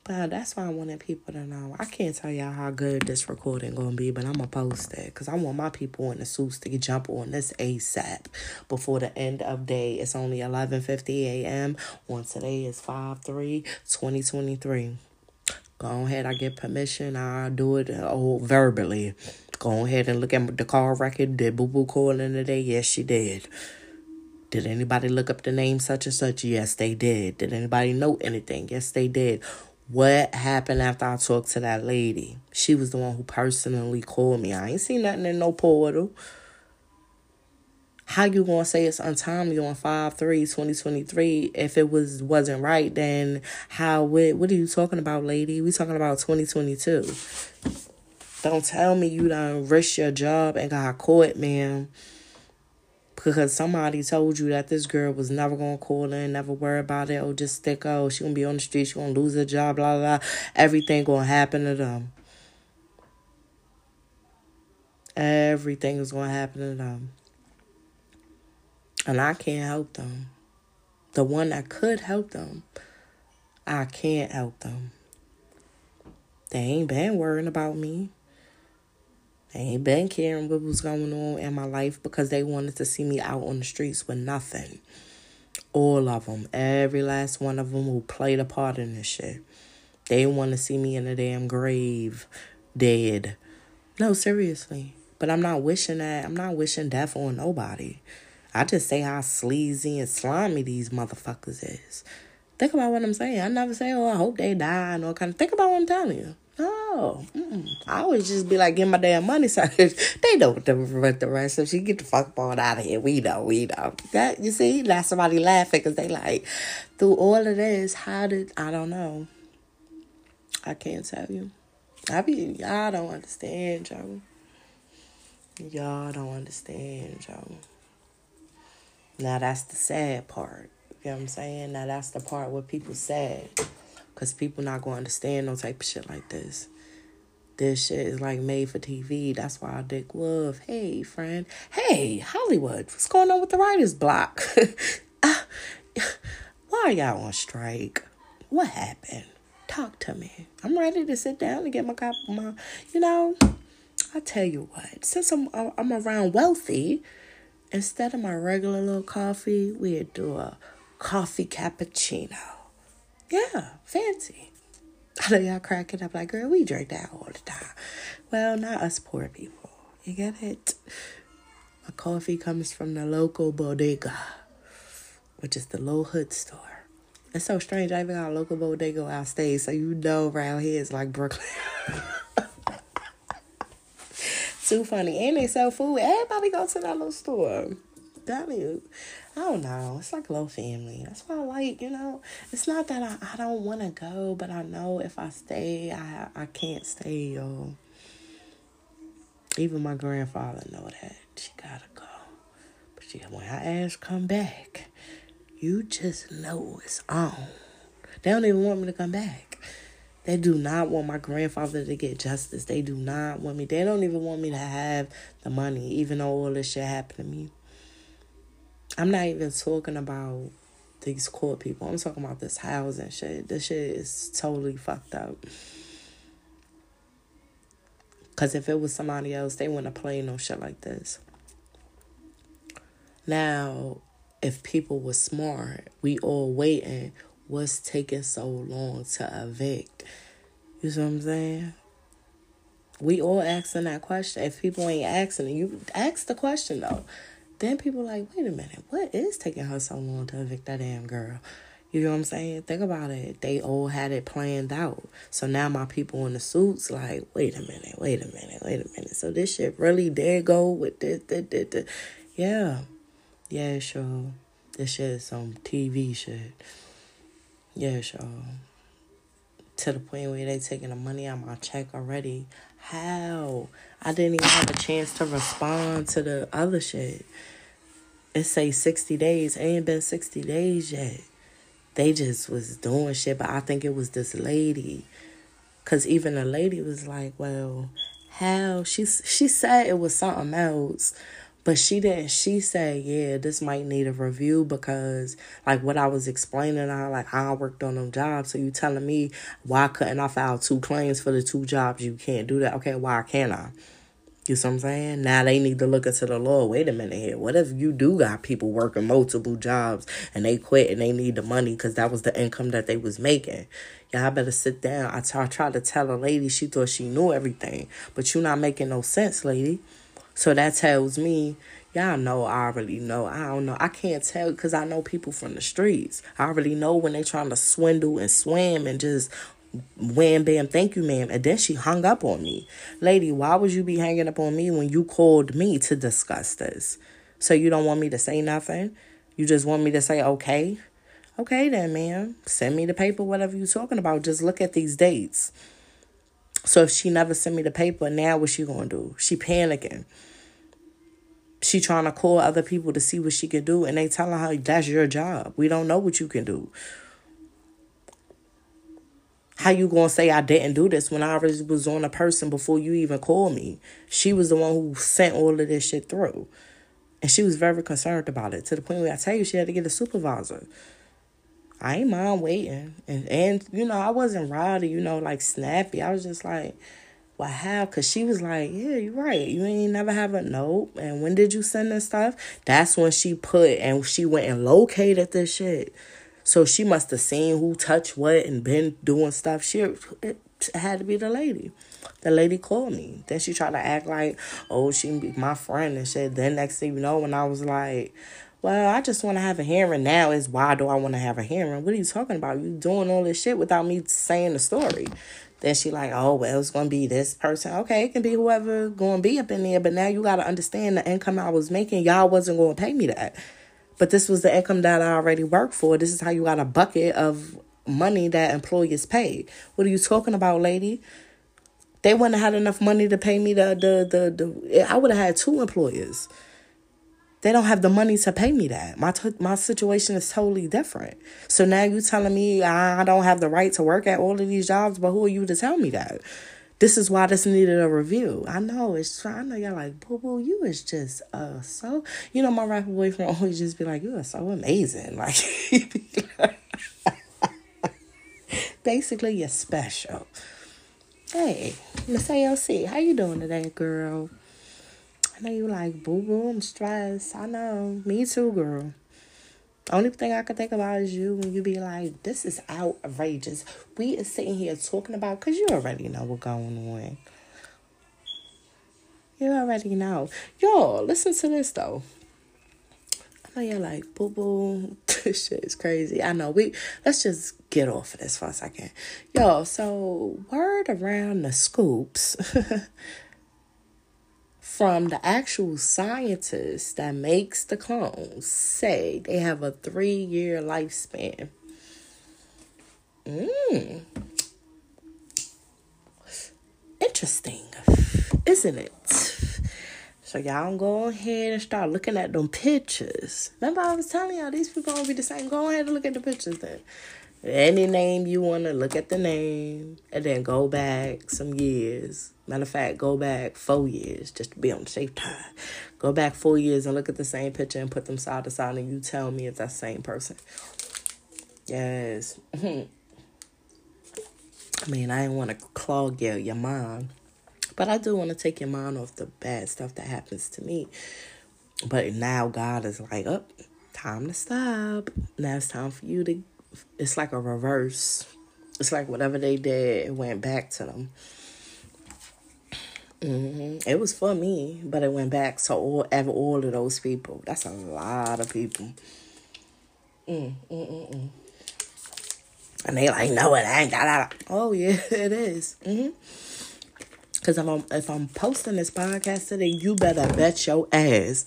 But that's why I wanted people to know. I can't tell y'all how good this recording gonna be, but I'm gonna post it because I want my people in the suits to jump on this ASAP before the end of day. It's only 11:50 a.m. On today is 5 3 2023. Go ahead, I get permission. I'll do it uh, oh, verbally. Go ahead and look at the call record. Did Boo Boo call in today? Yes, she did. Did anybody look up the name such and such? Yes, they did. Did anybody know anything? Yes, they did. What happened after I talked to that lady? She was the one who personally called me. I ain't seen nothing in no portal. How you gonna say it's untimely on 5 3 2023 if it was wasn't right then how what what are you talking about lady we talking about 2022 don't tell me you done risk your job and got caught man because somebody told you that this girl was never gonna call in, never worry about it, or just stick oh she gonna be on the street, she gonna lose her job, blah blah, blah. everything gonna happen to them. Everything is gonna happen to them. And I can't help them. The one that could help them, I can't help them. They ain't been worrying about me. They ain't been caring what was going on in my life because they wanted to see me out on the streets with nothing. All of them, every last one of them who played a part in this shit. They want to see me in a damn grave, dead. No, seriously. But I'm not wishing that. I'm not wishing death on nobody. I just say how sleazy and slimy these motherfuckers is. Think about what I'm saying. I never say, oh, I hope they die and all kind of. Think about what I'm telling you. No, mm-mm. I always just be like, get my damn money. <laughs> So they know what what the rest of. She get the fuck on out of here. We know, we know. That you see, that's somebody laughing because they like through all of this. How did I don't know? I can't tell you. I be y'all don't understand, Joe. Y'all don't understand, Joe. Now that's the sad part. You know what I'm saying? Now that's the part where people sad. Cause people not gonna understand no type of shit like this. This shit is like made for TV. That's why I Dick Wolf. Hey, friend. Hey, Hollywood. What's going on with the writer's block? uh, <laughs> <sighs> why are y'all on strike? What happened? Talk to me. I'm ready to sit down and get my cup. My, you know, I tell you what. Since I'm I'm around wealthy, instead of my regular little coffee, we'd do a coffee cappuccino. Yeah, fancy. <laughs> I know y'all cracking up like, girl, we drink that all the time. Well, not us poor people. You get it? My coffee comes from the local bodega, which is the low hood store. It's so strange. I even got a local bodega outstate, so you know around here it's like Brooklyn. <laughs> Too funny. And they sell food. Everybody go to that little store. That is, I don't know. It's like little family. That's why I like, you know, it's not that I, I don't want to go, but I know if I stay, I I can't stay, yo. Even my grandfather know that. She gotta go. But she, when I ask come back, you just know it's on. They don't even want me to come back. They do not want my grandfather to get justice. They do not want me. They don't even want me to have the money, even though all this shit happened to me. I'm not even talking about these court people. I'm talking about this housing shit. This shit is totally fucked up. Cause if it was somebody else, they wouldn't played no shit like this. Now, if people were smart, we all waiting. What's taking so long to evict? You see what I'm saying? We all asking that question. If people ain't asking you ask the question though. Then people like, wait a minute, what is taking her so long to evict that damn girl? You know what I'm saying? Think about it. They all had it planned out. So now my people in the suits like, wait a minute, wait a minute, wait a minute. So this shit really did go with this, this, this, this. Yeah. Yeah, sure. This shit is some TV shit. Yeah, sure. To the point where they taking the money out my check already. How? I didn't even have a chance to respond to the other shit. It say 60 days. It ain't been 60 days yet. They just was doing shit, but I think it was this lady. Cause even the lady was like, well, how? She, she said it was something else. But she didn't. She said, "Yeah, this might need a review because, like, what I was explaining, I like I worked on them jobs. So you telling me why couldn't I file two claims for the two jobs? You can't do that. Okay, why can't I? You see what I'm saying? Now they need to look into the law. Wait a minute here. What if you do got people working multiple jobs and they quit and they need the money because that was the income that they was making? Y'all better sit down. I, t- I tried to tell a lady she thought she knew everything, but you not making no sense, lady. So that tells me, y'all know I already know. I don't know. I can't tell because I know people from the streets. I already know when they trying to swindle and swim and just wham bam thank you ma'am and then she hung up on me lady why would you be hanging up on me when you called me to discuss this so you don't want me to say nothing you just want me to say okay okay then ma'am send me the paper whatever you're talking about just look at these dates so if she never sent me the paper, now what she gonna do? She panicking. She trying to call other people to see what she can do, and they telling her that's your job. We don't know what you can do. How you gonna say I didn't do this when I already was on a person before you even called me? She was the one who sent all of this shit through. And she was very concerned about it to the point where I tell you she had to get a supervisor. I ain't mind waiting. And and you know, I wasn't rowdy, you know, like snappy. I was just like, well, how? Cause she was like, yeah, you're right. You ain't never have a note. And when did you send this stuff? That's when she put and she went and located this shit. So she must have seen who touched what and been doing stuff. She it had to be the lady. The lady called me. Then she tried to act like, oh, she be my friend and shit. Then next thing you know, when I was like, Well, I just want to have a hearing now. Is why do I want to have a hearing? What are you talking about? You doing all this shit without me saying the story. Then she like, oh well, it's gonna be this person. Okay, it can be whoever gonna be up in there. But now you gotta understand the income I was making. Y'all wasn't gonna pay me that. But this was the income that I already worked for. This is how you got a bucket of money that employers pay. What are you talking about, lady? They wouldn't have had enough money to pay me the the the, the I would have had two employers. They don't have the money to pay me that. My t- my situation is totally different. So now you telling me I don't have the right to work at all of these jobs, but who are you to tell me that? This is why this needed a review. I know it's I know y'all like boo boo. You is just uh so you know my rapper boyfriend <laughs> always just be like you are so amazing <laughs> like <laughs> basically you're special. Hey, Miss ALC, how you doing today, girl? I know you like boo boo. I'm stressed. I know. Me too, girl. Only thing I can think about is you when you be like, this is outrageous. We is sitting here talking about, because you already know what's going on. You already know. Yo, listen to this though. I know you're like, boo boo, <laughs> this shit is crazy. I know. We let's just get off of this for a second. Yo, so word around the scoops <laughs> from the actual scientists that makes the clones say they have a three year lifespan. Mm. Interesting, isn't it? So y'all go ahead and start looking at them pictures. Remember I was telling y'all these people gonna be the same. Go ahead and look at the pictures then. Any name you wanna look at the name and then go back some years. Matter of fact, go back four years just to be on the safe side. Go back four years and look at the same picture and put them side to side and you tell me if that's the same person. Yes. <laughs> I mean, I didn't want to clog your, your mind. But I do want to take your mind off the bad stuff that happens to me. But now God is like, up, oh, time to stop. Now it's time for you to. It's like a reverse. It's like whatever they did, it went back to them. Mm-hmm. It was for me, but it went back to all ever all of those people. That's a lot of people. Mm, mm, mm, mm. And they like, no, it ain't. Da, da, da. Oh yeah, <laughs> it is. Mm-hmm. Cause if I'm if I'm posting this podcast today, you better bet your ass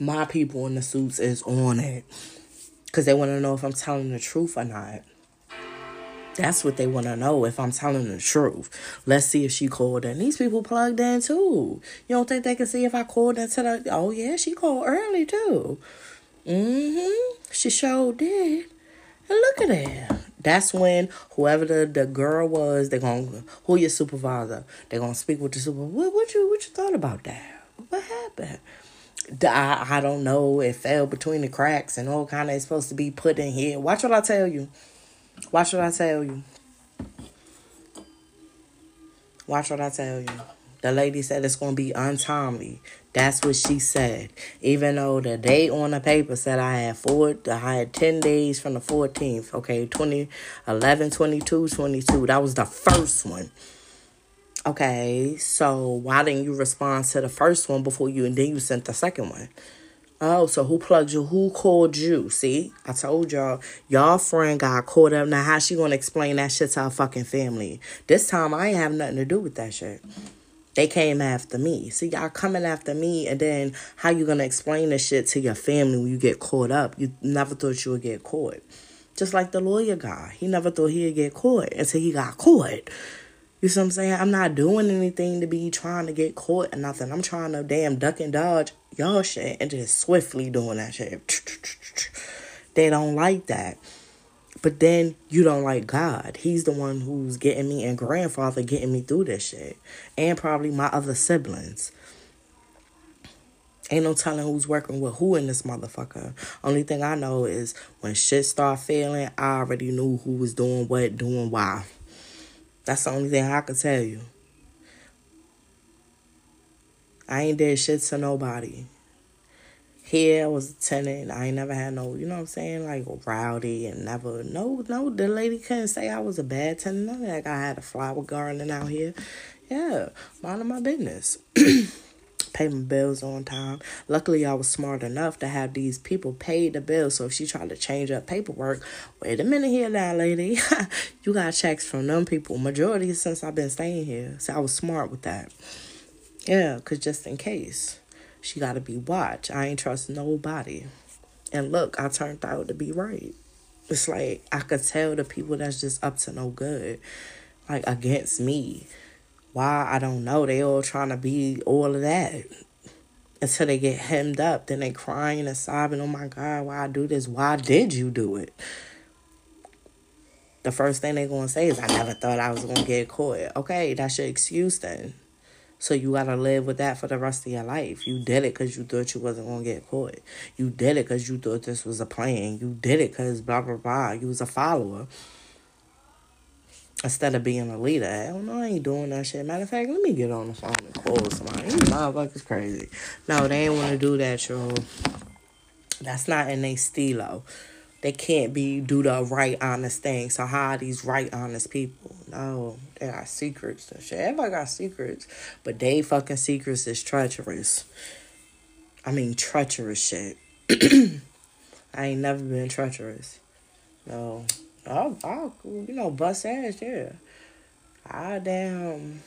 my people in the suits is on it. Cause they want to know if I'm telling the truth or not. That's what they want to know if I'm telling the truth. Let's see if she called in. These people plugged in too. You don't think they can see if I called into the? Oh yeah, she called early too. Mm-hmm. She sure did. And look at that. That's when whoever the, the girl was, they're gonna who your supervisor. They're gonna speak with the super. What, what you what you thought about that? What happened? I, I don't know. It fell between the cracks and all kind of is supposed to be put in here. Watch what I tell you. Watch what I tell you. Watch what I tell you. The lady said it's gonna be untimely. That's what she said. Even though the date on the paper said I had four, I had 10 days from the 14th. Okay, 20, 11, 22, 22. That was the first one. Okay, so why didn't you respond to the first one before you, and then you sent the second one? Oh, so who plugged you? Who called you? See, I told y'all, y'all friend got caught up. Now, how she gonna explain that shit to her fucking family? This time, I ain't have nothing to do with that shit. They came after me. See, y'all coming after me, and then how you gonna explain this shit to your family when you get caught up? You never thought you would get caught. Just like the lawyer guy, he never thought he'd get caught until he got caught. You see what I'm saying? I'm not doing anything to be trying to get caught or nothing. I'm trying to damn duck and dodge y'all shit and just swiftly doing that shit. They don't like that. But then you don't like God. He's the one who's getting me and grandfather getting me through this shit. And probably my other siblings. Ain't no telling who's working with who in this motherfucker. Only thing I know is when shit start failing, I already knew who was doing what, doing why. That's the only thing I can tell you. I ain't did shit to nobody. Here I was a tenant. I ain't never had no, you know what I'm saying, like rowdy and never no no the lady couldn't say I was a bad tenant. Like I had a flower garden out here. Yeah, minding my business. <clears throat> pay my bills on time. Luckily, I was smart enough to have these people pay the bills. So if she tried to change up paperwork, wait a minute here now, lady. <laughs> you got checks from them people. Majority since I've been staying here. So I was smart with that. Yeah, because just in case. She got to be watched. I ain't trust nobody. And look, I turned out to be right. It's like I could tell the people that's just up to no good, like against me. Why I don't know. They all trying to be all of that until they get hemmed up. Then they crying and sobbing. Oh my God, why I do this? Why did you do it? The first thing they gonna say is, "I never thought I was gonna get caught." Okay, that's your excuse then. So you gotta live with that for the rest of your life. You did it because you thought you wasn't gonna get caught. You did it because you thought this was a plan. You did it because blah blah blah. You was a follower instead of being a leader. Hell no, I ain't doing that shit. Matter of fact, let me get on the phone and call somebody. You motherfuckers crazy. No, they ain't want to do that, yo. That's not in their stilo. They can't be do the right honest thing. So how are these right honest people? No, they got secrets and shit. Everybody got secrets, but they fucking secrets is treacherous. I mean treacherous shit. <clears throat> I ain't never been treacherous. No, I'll, I'll you know bust ass yeah. I damn,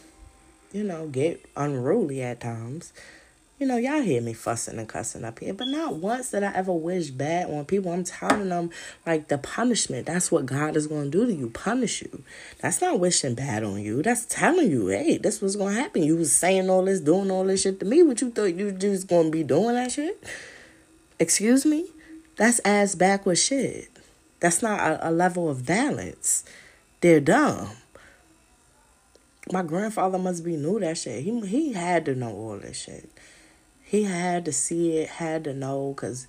you know get unruly at times you know, y'all hear me fussing and cussing up here, but not once did I ever wish bad on people. I'm telling them, like, the punishment, that's what God is going to do to you, punish you. That's not wishing bad on you. That's telling you, hey, this was going to happen. You was saying all this, doing all this shit to me. What you thought you just going to be doing that shit? Excuse me? That's ass backward shit. That's not a, a level of balance. They're dumb. My grandfather must be knew that shit. He he had to know all this shit. He had to see it, had to know, because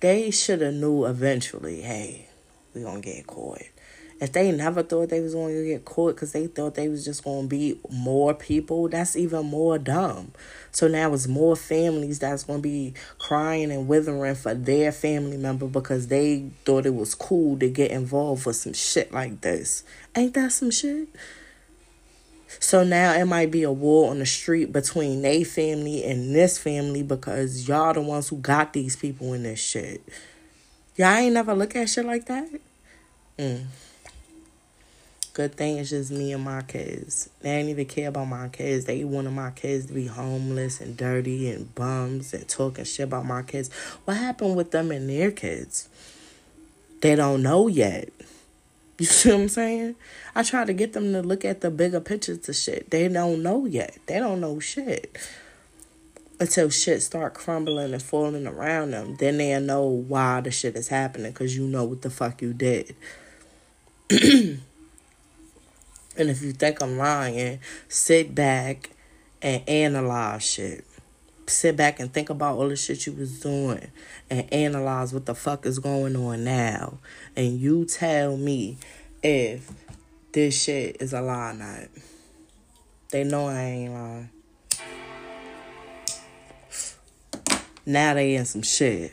they should have knew eventually, hey, we to get caught. If they never thought they was going to get caught because they thought they was just going to be more people, that's even more dumb. So now it's more families that's going to be crying and withering for their family member because they thought it was cool to get involved with some shit like this. Ain't that some shit? So now it might be a war on the street between they family and this family because y'all the ones who got these people in this shit. Y'all ain't never look at shit like that? Mm. Good thing it's just me and my kids. They ain't even care about my kids. They wanted my kids to be homeless and dirty and bums and talking shit about my kids. What happened with them and their kids? They don't know yet. <laughs> You see what I'm saying? I try to get them to look at the bigger pictures to shit. They don't know yet. They don't know shit. Until shit start crumbling and falling around them. Then they'll know why the shit is happening. Because you know what the fuck you did. <clears throat> and if you think I'm lying, sit back and analyze shit. Sit back and think about all the shit you was doing and analyze what the fuck is going on now. And you tell me if this shit is a lie or not. They know I ain't lying. Now they in some shit.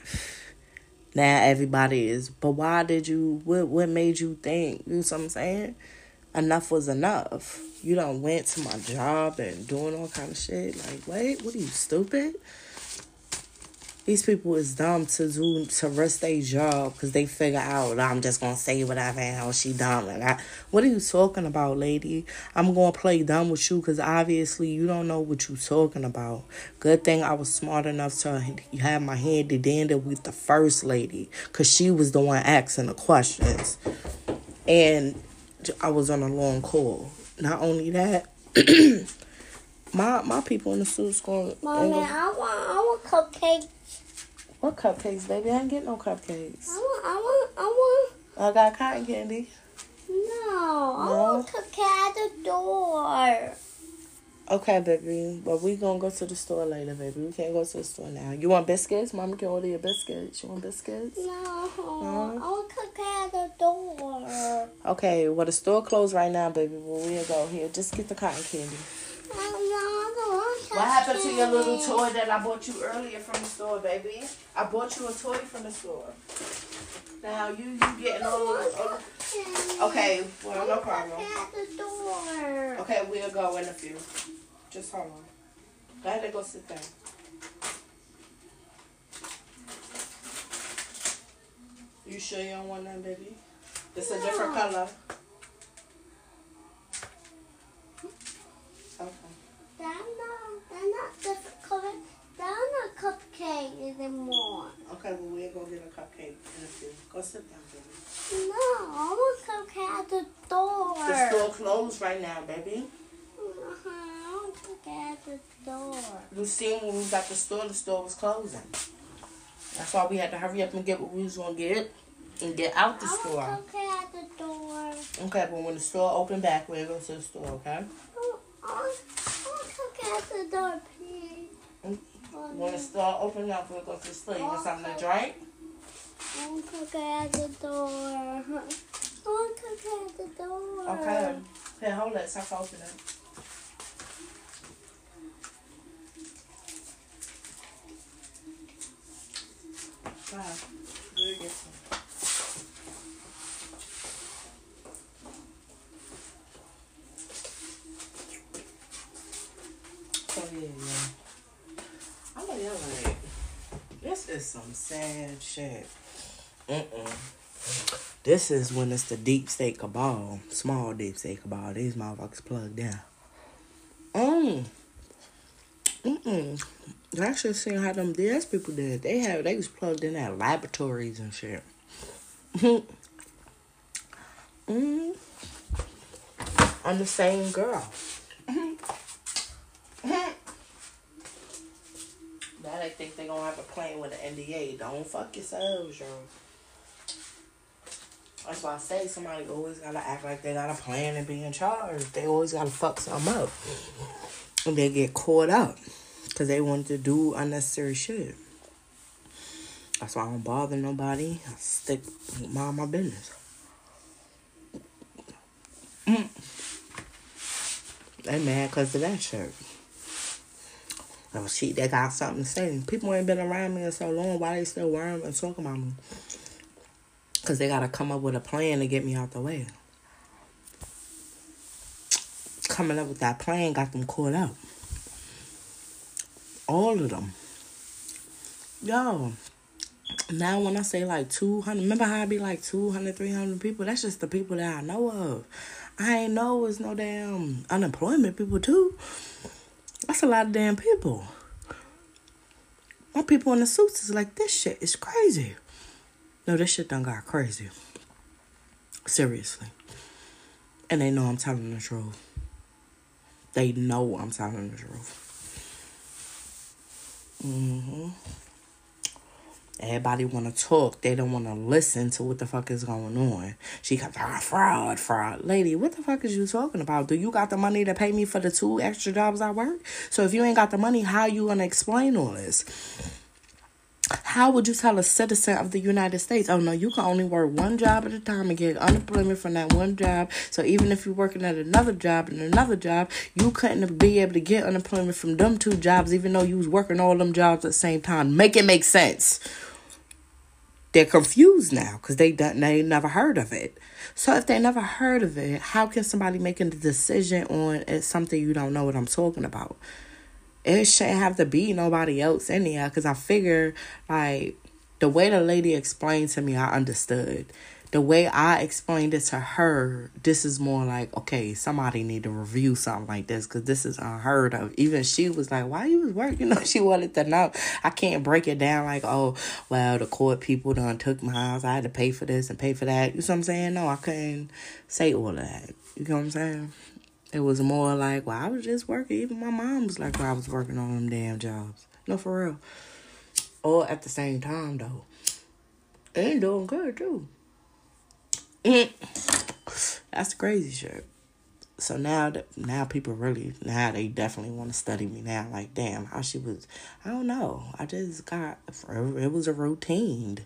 Now everybody is, but why did you, what, what made you think, you know what I'm saying? Enough was enough. You don't went to my job and doing all kind of shit. Like, wait, what are you, stupid? These people is dumb to do to risk their job because they figure out I'm just gonna say whatever and how she dumb and I, what are you talking about, lady? I'm gonna play dumb with you because obviously you don't know what you talking about. Good thing I was smart enough to have my handy dandy with the first lady because she was the one asking the questions, and I was on a long call. Not only that. <clears throat> My my people in the suit's going. Mommy, I want I want cupcakes. What cupcakes, baby? I ain't get no cupcakes. I want I want I want I got cotton candy. no. I No? want cupcake at the door. Okay, baby. But we gonna go to the store later, baby. We can't go to the store now. You want biscuits? Mama can order your biscuits. You want biscuits? No, I want cupcake at the door. Okay, well the store closed right now, baby. Well we'll go here. Just get the cotton candy. No, no, I don't want What happened to your little toy that I bought you earlier from the store, baby? I bought you a toy from the store. Now you you getting all Okay, well no problem. Okay, we'll go in a few. Just hold on. Go ahead and go sit down. You sure you don't want none, baby? It's a different color. Okay. They're not, they're not different color. They're not cupcake anymore. Okay, well, we'll go get a cupcake in a few. Go sit down, baby. No, I want cupcake at the door. The store closed right now, baby. Uh-huh, I want cupcake at the door. You seen when we got the store, the store was closing. That's why we had to hurry up and get what we was gonna get and get out the I store. want cupcake at the door. Okay, but when the store open back, we'll go to the store, okay? Oh, I want, I want cupcake at the door, please. When the store open up, we'll go to the store. You want something to drink? I want cupcake at the door. I want cupcake at the door. Okay. Here, hold it. Stop opening it. Wow. We'll get some. Oh, yeah, yeah. Like, this is some sad shit. Mm-mm. This is when it's the deep state cabal, small deep state cabal. These motherfuckers plugged in. Mm. Mm-mm. I actually seen how them DS people did. They have they was plugged in at laboratories and shit. <laughs> mm. I'm the same girl. They think they're gonna have a plan with the NDA. Don't fuck yourselves, yo. That's why I say somebody always gotta act like they got a plan and be in charge. They always gotta fuck something up. And they get caught up. Cause they want to do unnecessary shit. That's why I don't bother nobody. I stick mind my business. Mm. They mad cause of that shit. Oh shit, they got something to say. People ain't been around me in so long. Why they still worrying and talking about me? Cause they gotta come up with a plan to get me out the way. Coming up with that plan got them caught up. All of them. Yo. Now when I say like 200, remember how I be like 200, 300 people? That's just the people that I know of. I ain't know it's no damn unemployment people too. That's a lot of damn people. My people in the suits is like, this shit is crazy. No, this shit done got crazy. Seriously. And they know I'm telling the truth. They know I'm telling the truth. hmm Everybody want to talk. They don't want to listen to what the fuck is going on. She comes, ah, fraud, fraud. Lady, what the fuck is you talking about? Do you got the money to pay me for the two extra jobs I work? So if you ain't got the money, how you going to explain all this? How would you tell a citizen of the United States, oh no, you can only work one job at a time and get unemployment from that one job. So even if you're working at another job and another job, you couldn't be able to get unemployment from them two jobs, even though you was working all them jobs at the same time. Make it make sense. They're confused now because they done, they never heard of it. So if they never heard of it, how can somebody make a decision on it's something you don't know what I'm talking about? It shouldn't have to be nobody else in there because I figure like the way the lady explained to me, I understood. The way I explained it to her, this is more like okay, somebody need to review something like this because this is unheard of. Even she was like, "Why you was working?" <laughs> You she wanted to know. I can't break it down like, "Oh, well, the court people done took my house. I had to pay for this and pay for that." You know what I'm saying? No, I couldn't say all of that. You know what I'm saying? It was more like, well, I was just working. Even my mom was like, well, I was working on them damn jobs. No, for real. Or at the same time, though. And doing good, too. Mm. That's crazy shit. So now that now people really now they definitely want to study me now. Like damn, how she was. I don't know. I just got it was a routine.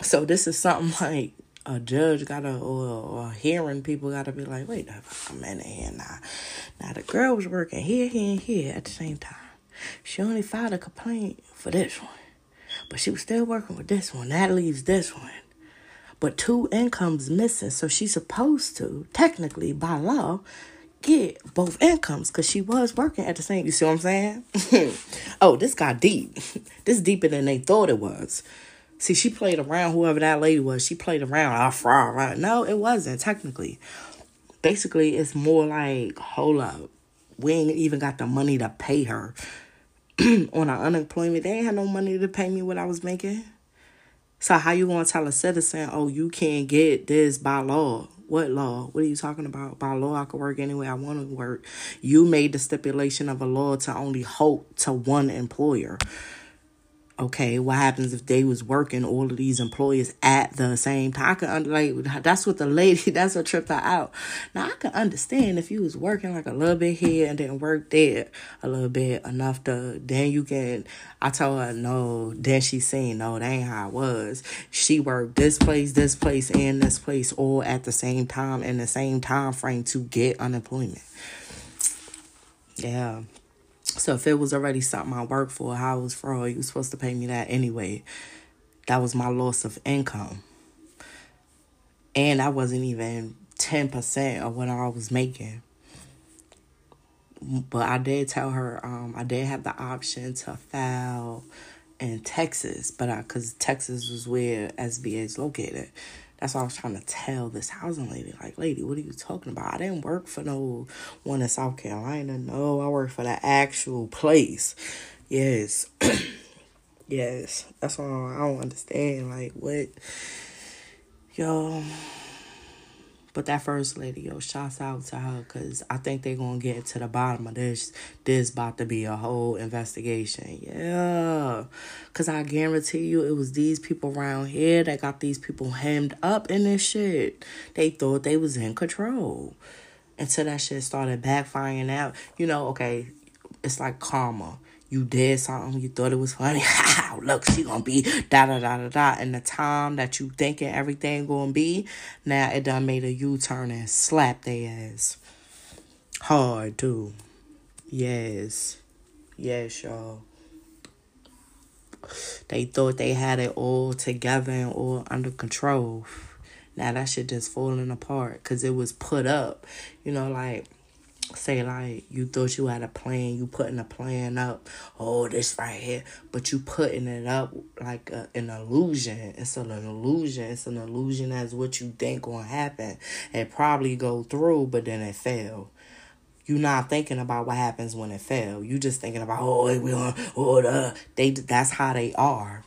So this is something <laughs> like a judge gotta or, or hearing people gotta be like, wait a minute here now. Now the girl was working here, here, and here at the same time. She only filed a complaint for this one. But she was still working with this one. That leaves this one. But two incomes missing. So she's supposed to, technically by law, get both incomes because she was working at the same. You see what I'm saying? <laughs> oh, this got deep. <laughs> this deeper than they thought it was. See, she played around, whoever that lady was, she played around. I fraud, right? No, it wasn't, technically. Basically, it's more like, hold up. We ain't even got the money to pay her. <clears throat> On our unemployment, they ain't had no money to pay me what I was making. So how you gonna tell a citizen, oh, you can't get this by law? What law? What are you talking about? By law, I can work anywhere I want to work. You made the stipulation of a law to only hold to one employer. Okay, what happens if they was working all of these employees at the same time? I can under like that's what the lady <laughs> that's what tripped her out. Now I can understand if you was working like a little bit here and then work there a little bit enough to then you can. I told her no. Then she saying no, that ain't how it was. She worked this place, this place, and this place all at the same time in the same time frame to get unemployment. Yeah. So if it was already something I worked for, how was fraud, you was supposed to pay me that anyway. That was my loss of income. And I wasn't even 10% of what I was making. But I did tell her um, I did have the option to file in Texas, but I because Texas was where SBA is located. That's why I was trying to tell this housing lady, like, lady, what are you talking about? I didn't work for no one in South Carolina. No, I work for the actual place. Yes. <clears throat> yes. That's all I don't understand. Like, what? Yo. But that first lady, yo, shouts out to her because I think they're going to get to the bottom of this. This about to be a whole investigation. Yeah. Because I guarantee you it was these people around here that got these people hemmed up in this shit. They thought they was in control. Until that shit started backfiring out. You know, okay, it's like karma you did something, you thought it was funny. <laughs> Look, she gonna be da da da da da. And the time that you thinking everything gonna be, now it done made a U turn and slapped their ass. Hard too. Yes. Yes, y'all. They thought they had it all together and all under control. Now that shit just falling apart because it was put up. You know, like say like you thought you had a plan, you putting a plan up. Oh, this right here, but you putting it up like a, an illusion. It's an illusion. It's an illusion as what you think gonna happen. It probably go through, but then it fail. You not thinking about what happens when it fail. You just thinking about oh we on oh the they that's how they are.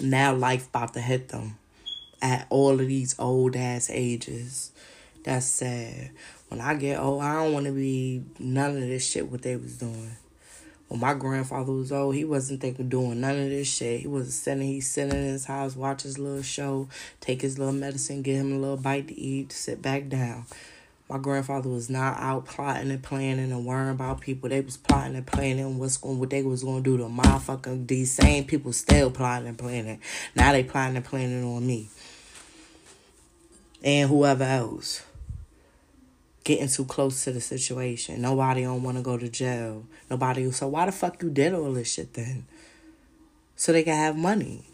Now life about to hit them at all of these old ass ages. That's sad. When I get old, I don't want to be none of this shit what they was doing. When my grandfather was old, he wasn't thinking doing none of this shit. He was sitting, he's sitting in his house, watch his little show, take his little medicine, get him a little bite to eat, sit back down. My grandfather was not out plotting and planning and worrying about people. They was plotting and planning what's going, what they was going to do to motherfucking these same people still plotting and planning. Now they plotting and planning on me and whoever else getting too close to the situation. Nobody don't want to go to jail. Nobody. So why the fuck you did all this shit then? So they can have money.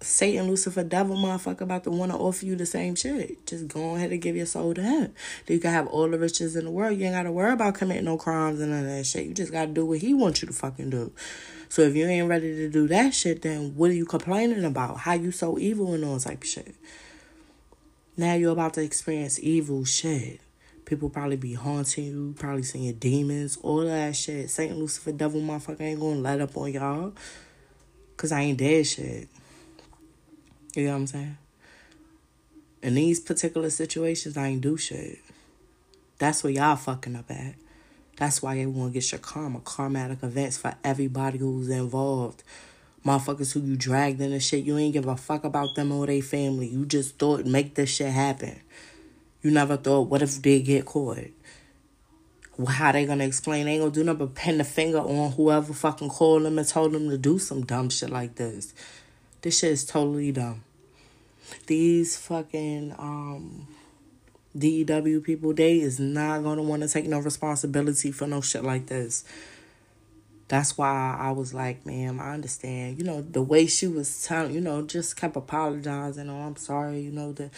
Satan, Lucifer, devil, motherfucker, about to want to offer you the same shit. Just go ahead and give your soul to him. You can have all the riches in the world. You ain't got to worry about committing no crimes and of that shit. You just got to do what he wants you to fucking do. So if you ain't ready to do that shit, then what are you complaining about? How you so evil and all type of shit? Now you're about to experience evil shit. People probably be haunting you, probably seeing demons, all that shit. Satan Lucifer, devil, motherfucker ain't gonna let up on y'all. Cause I ain't dead shit. You know what I'm saying? In these particular situations, I ain't do shit. That's where y'all fucking up at. That's why everyone gets your karma, karmatic events for everybody who's involved. Motherfuckers who you dragged in the shit, you ain't give a fuck about them or their family. You just thought make this shit happen. You never thought, what if they get caught? How they gonna explain? They ain't gonna do nothing but pin the finger on whoever fucking called them and told them to do some dumb shit like this. This shit is totally dumb. These fucking um DEW people, they is not gonna want to take no responsibility for no shit like this that's why I was like, ma'am, I understand. You know, the way she was telling, you know, just kept apologizing. Oh, I'm sorry. You know, the,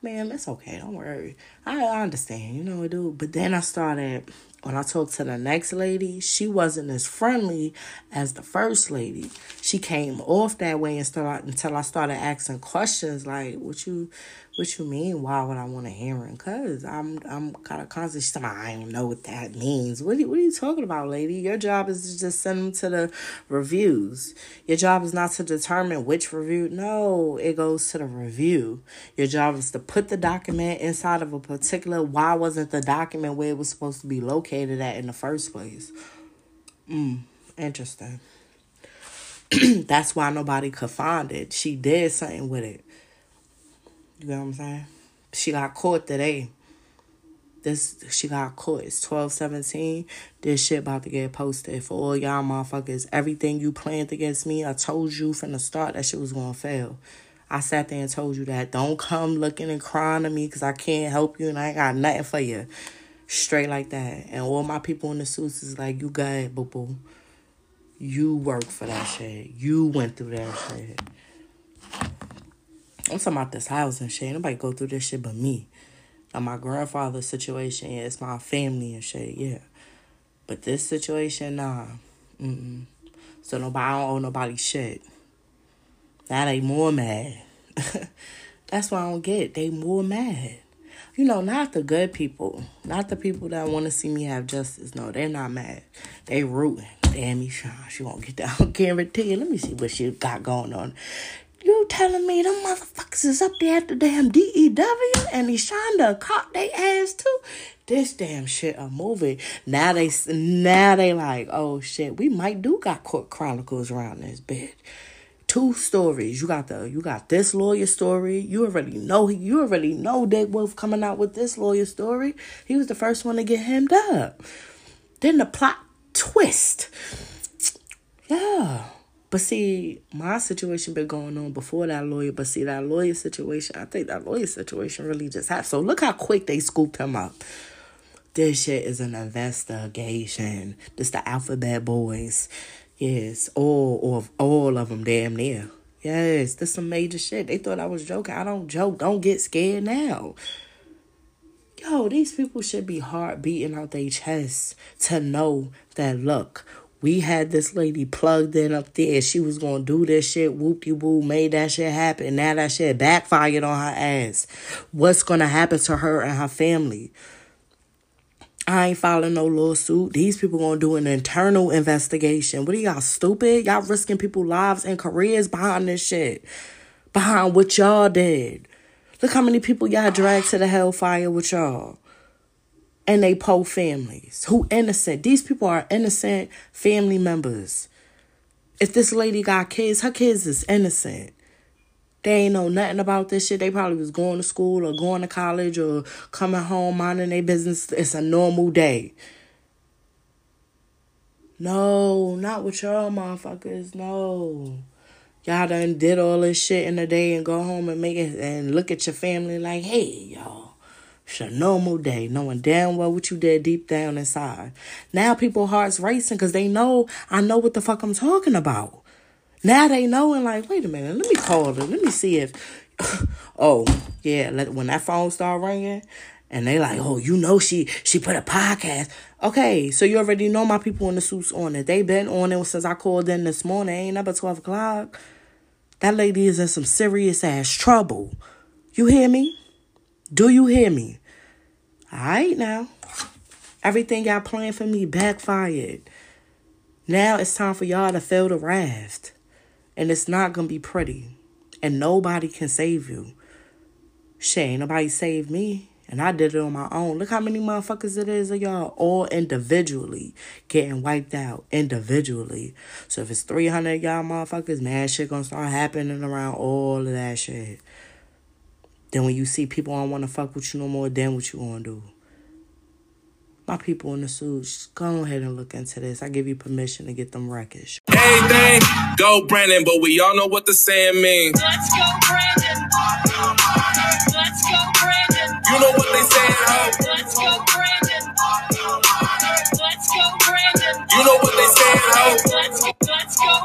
ma'am, it's okay. Don't worry. I, I understand. You know, dude. But then I started when I talked to the next lady, she wasn't as friendly as the first lady. She came off that way and start, until I started asking questions like, "What you, what you mean? Why would I want to hear it? Cause I'm, I'm kind of constantly. I don't know what that means. What, are you- what are you talking about, lady? Your job is to just send them to the reviews. Your job is not to determine which review. No, it goes to the review. Your job is to put the document inside of a particular. Why wasn't the document where it was supposed to be located at in the first place? Mm, interesting. <clears throat> That's why nobody could find it. She did something with it. You know what I'm saying? She got caught today. This she got caught. It's twelve seventeen. This shit about to get posted for all y'all motherfuckers. Everything you planned against me, I told you from the start that shit was gonna fail. I sat there and told you that. Don't come looking and crying to me because I can't help you and I ain't got nothing for you. Straight like that. And all my people in the suits is like, you got it, boo boo. You worked for that shit. You went through that shit. I'm talking about this house and shit. Nobody go through this shit but me. Now my grandfather's situation, yeah, it's my family and shit, yeah. But this situation, nah. Mm-mm. So nobody, I don't owe nobody shit. Now they more mad. <laughs> That's what I don't get. They more mad. You know, not the good people. Not the people that want to see me have justice. No, they're not mad. They rooting. Damn, me, Sean. She won't get down. <laughs> Guarantee you. Let me see what she got going on. You telling me them motherfuckers is up there at the damn DEW and he's trying to caught they ass too? This damn shit a movie. Now they now they like, oh shit, we might do got court chronicles around this bitch. Two stories. You got the you got this lawyer story. You already know you already know Dick Wolf coming out with this lawyer story. He was the first one to get hemmed up. Then the plot twist. Yeah. But see, my situation been going on before that lawyer. But see, that lawyer situation, I think that lawyer situation really just happened. So look how quick they scooped him up. This shit is an investigation. This the alphabet boys. Yes, all of all of them damn near. Yes, this some major shit. They thought I was joking. I don't joke. Don't get scared now. Yo, these people should be heart beating out their chests to know that look, we had this lady plugged in up there. She was gonna do this shit, whoop de woo, made that shit happen. Now that shit backfired on her ass. What's gonna happen to her and her family? I ain't filing no lawsuit. These people gonna do an internal investigation. What are y'all stupid? Y'all risking people's lives and careers behind this shit. Behind what y'all did. Look how many people y'all dragged to the hellfire with y'all. And they po families. Who innocent. These people are innocent family members. If this lady got kids, her kids is innocent. They ain't know nothing about this shit. They probably was going to school or going to college or coming home minding their business. It's a normal day. No, not with y'all motherfuckers. No. Y'all done did all this shit in a day and go home and make it and look at your family like, hey, y'all. It's normal day, knowing damn well what you did deep down inside. Now people hearts racing because they know I know what the fuck I'm talking about. Now they know and like, wait a minute, let me call her. Let me see if <sighs> oh, yeah, let when that phone start ringing and they like, oh, you know she she put a podcast. Okay, so you already know my people in the suits on it. They been on it since I called in this morning. Ain't number twelve o'clock. That lady is in some serious ass trouble. You hear me? Do you hear me? Alright now. Everything y'all planned for me backfired. Now it's time for y'all to fill the raft. And it's not gonna be pretty. And nobody can save you. Shit, ain't nobody saved me. And I did it on my own. Look how many motherfuckers it is of y'all all individually getting wiped out individually. So if it's 300 of y'all motherfuckers, man, shit gonna start happening around all of that shit. Then when you see people don't want to fuck with you no more, then what you gonna do? My people in the suits, go ahead and look into this. I give you permission to get them records. Hey, go Brandon, but we all know what the saying means. Let's go, Brandon. Let's go, Brandon. You know what they saying, ho? Let's go, Brandon. Let's go, Brandon. You know what they saying, ho? Let's go.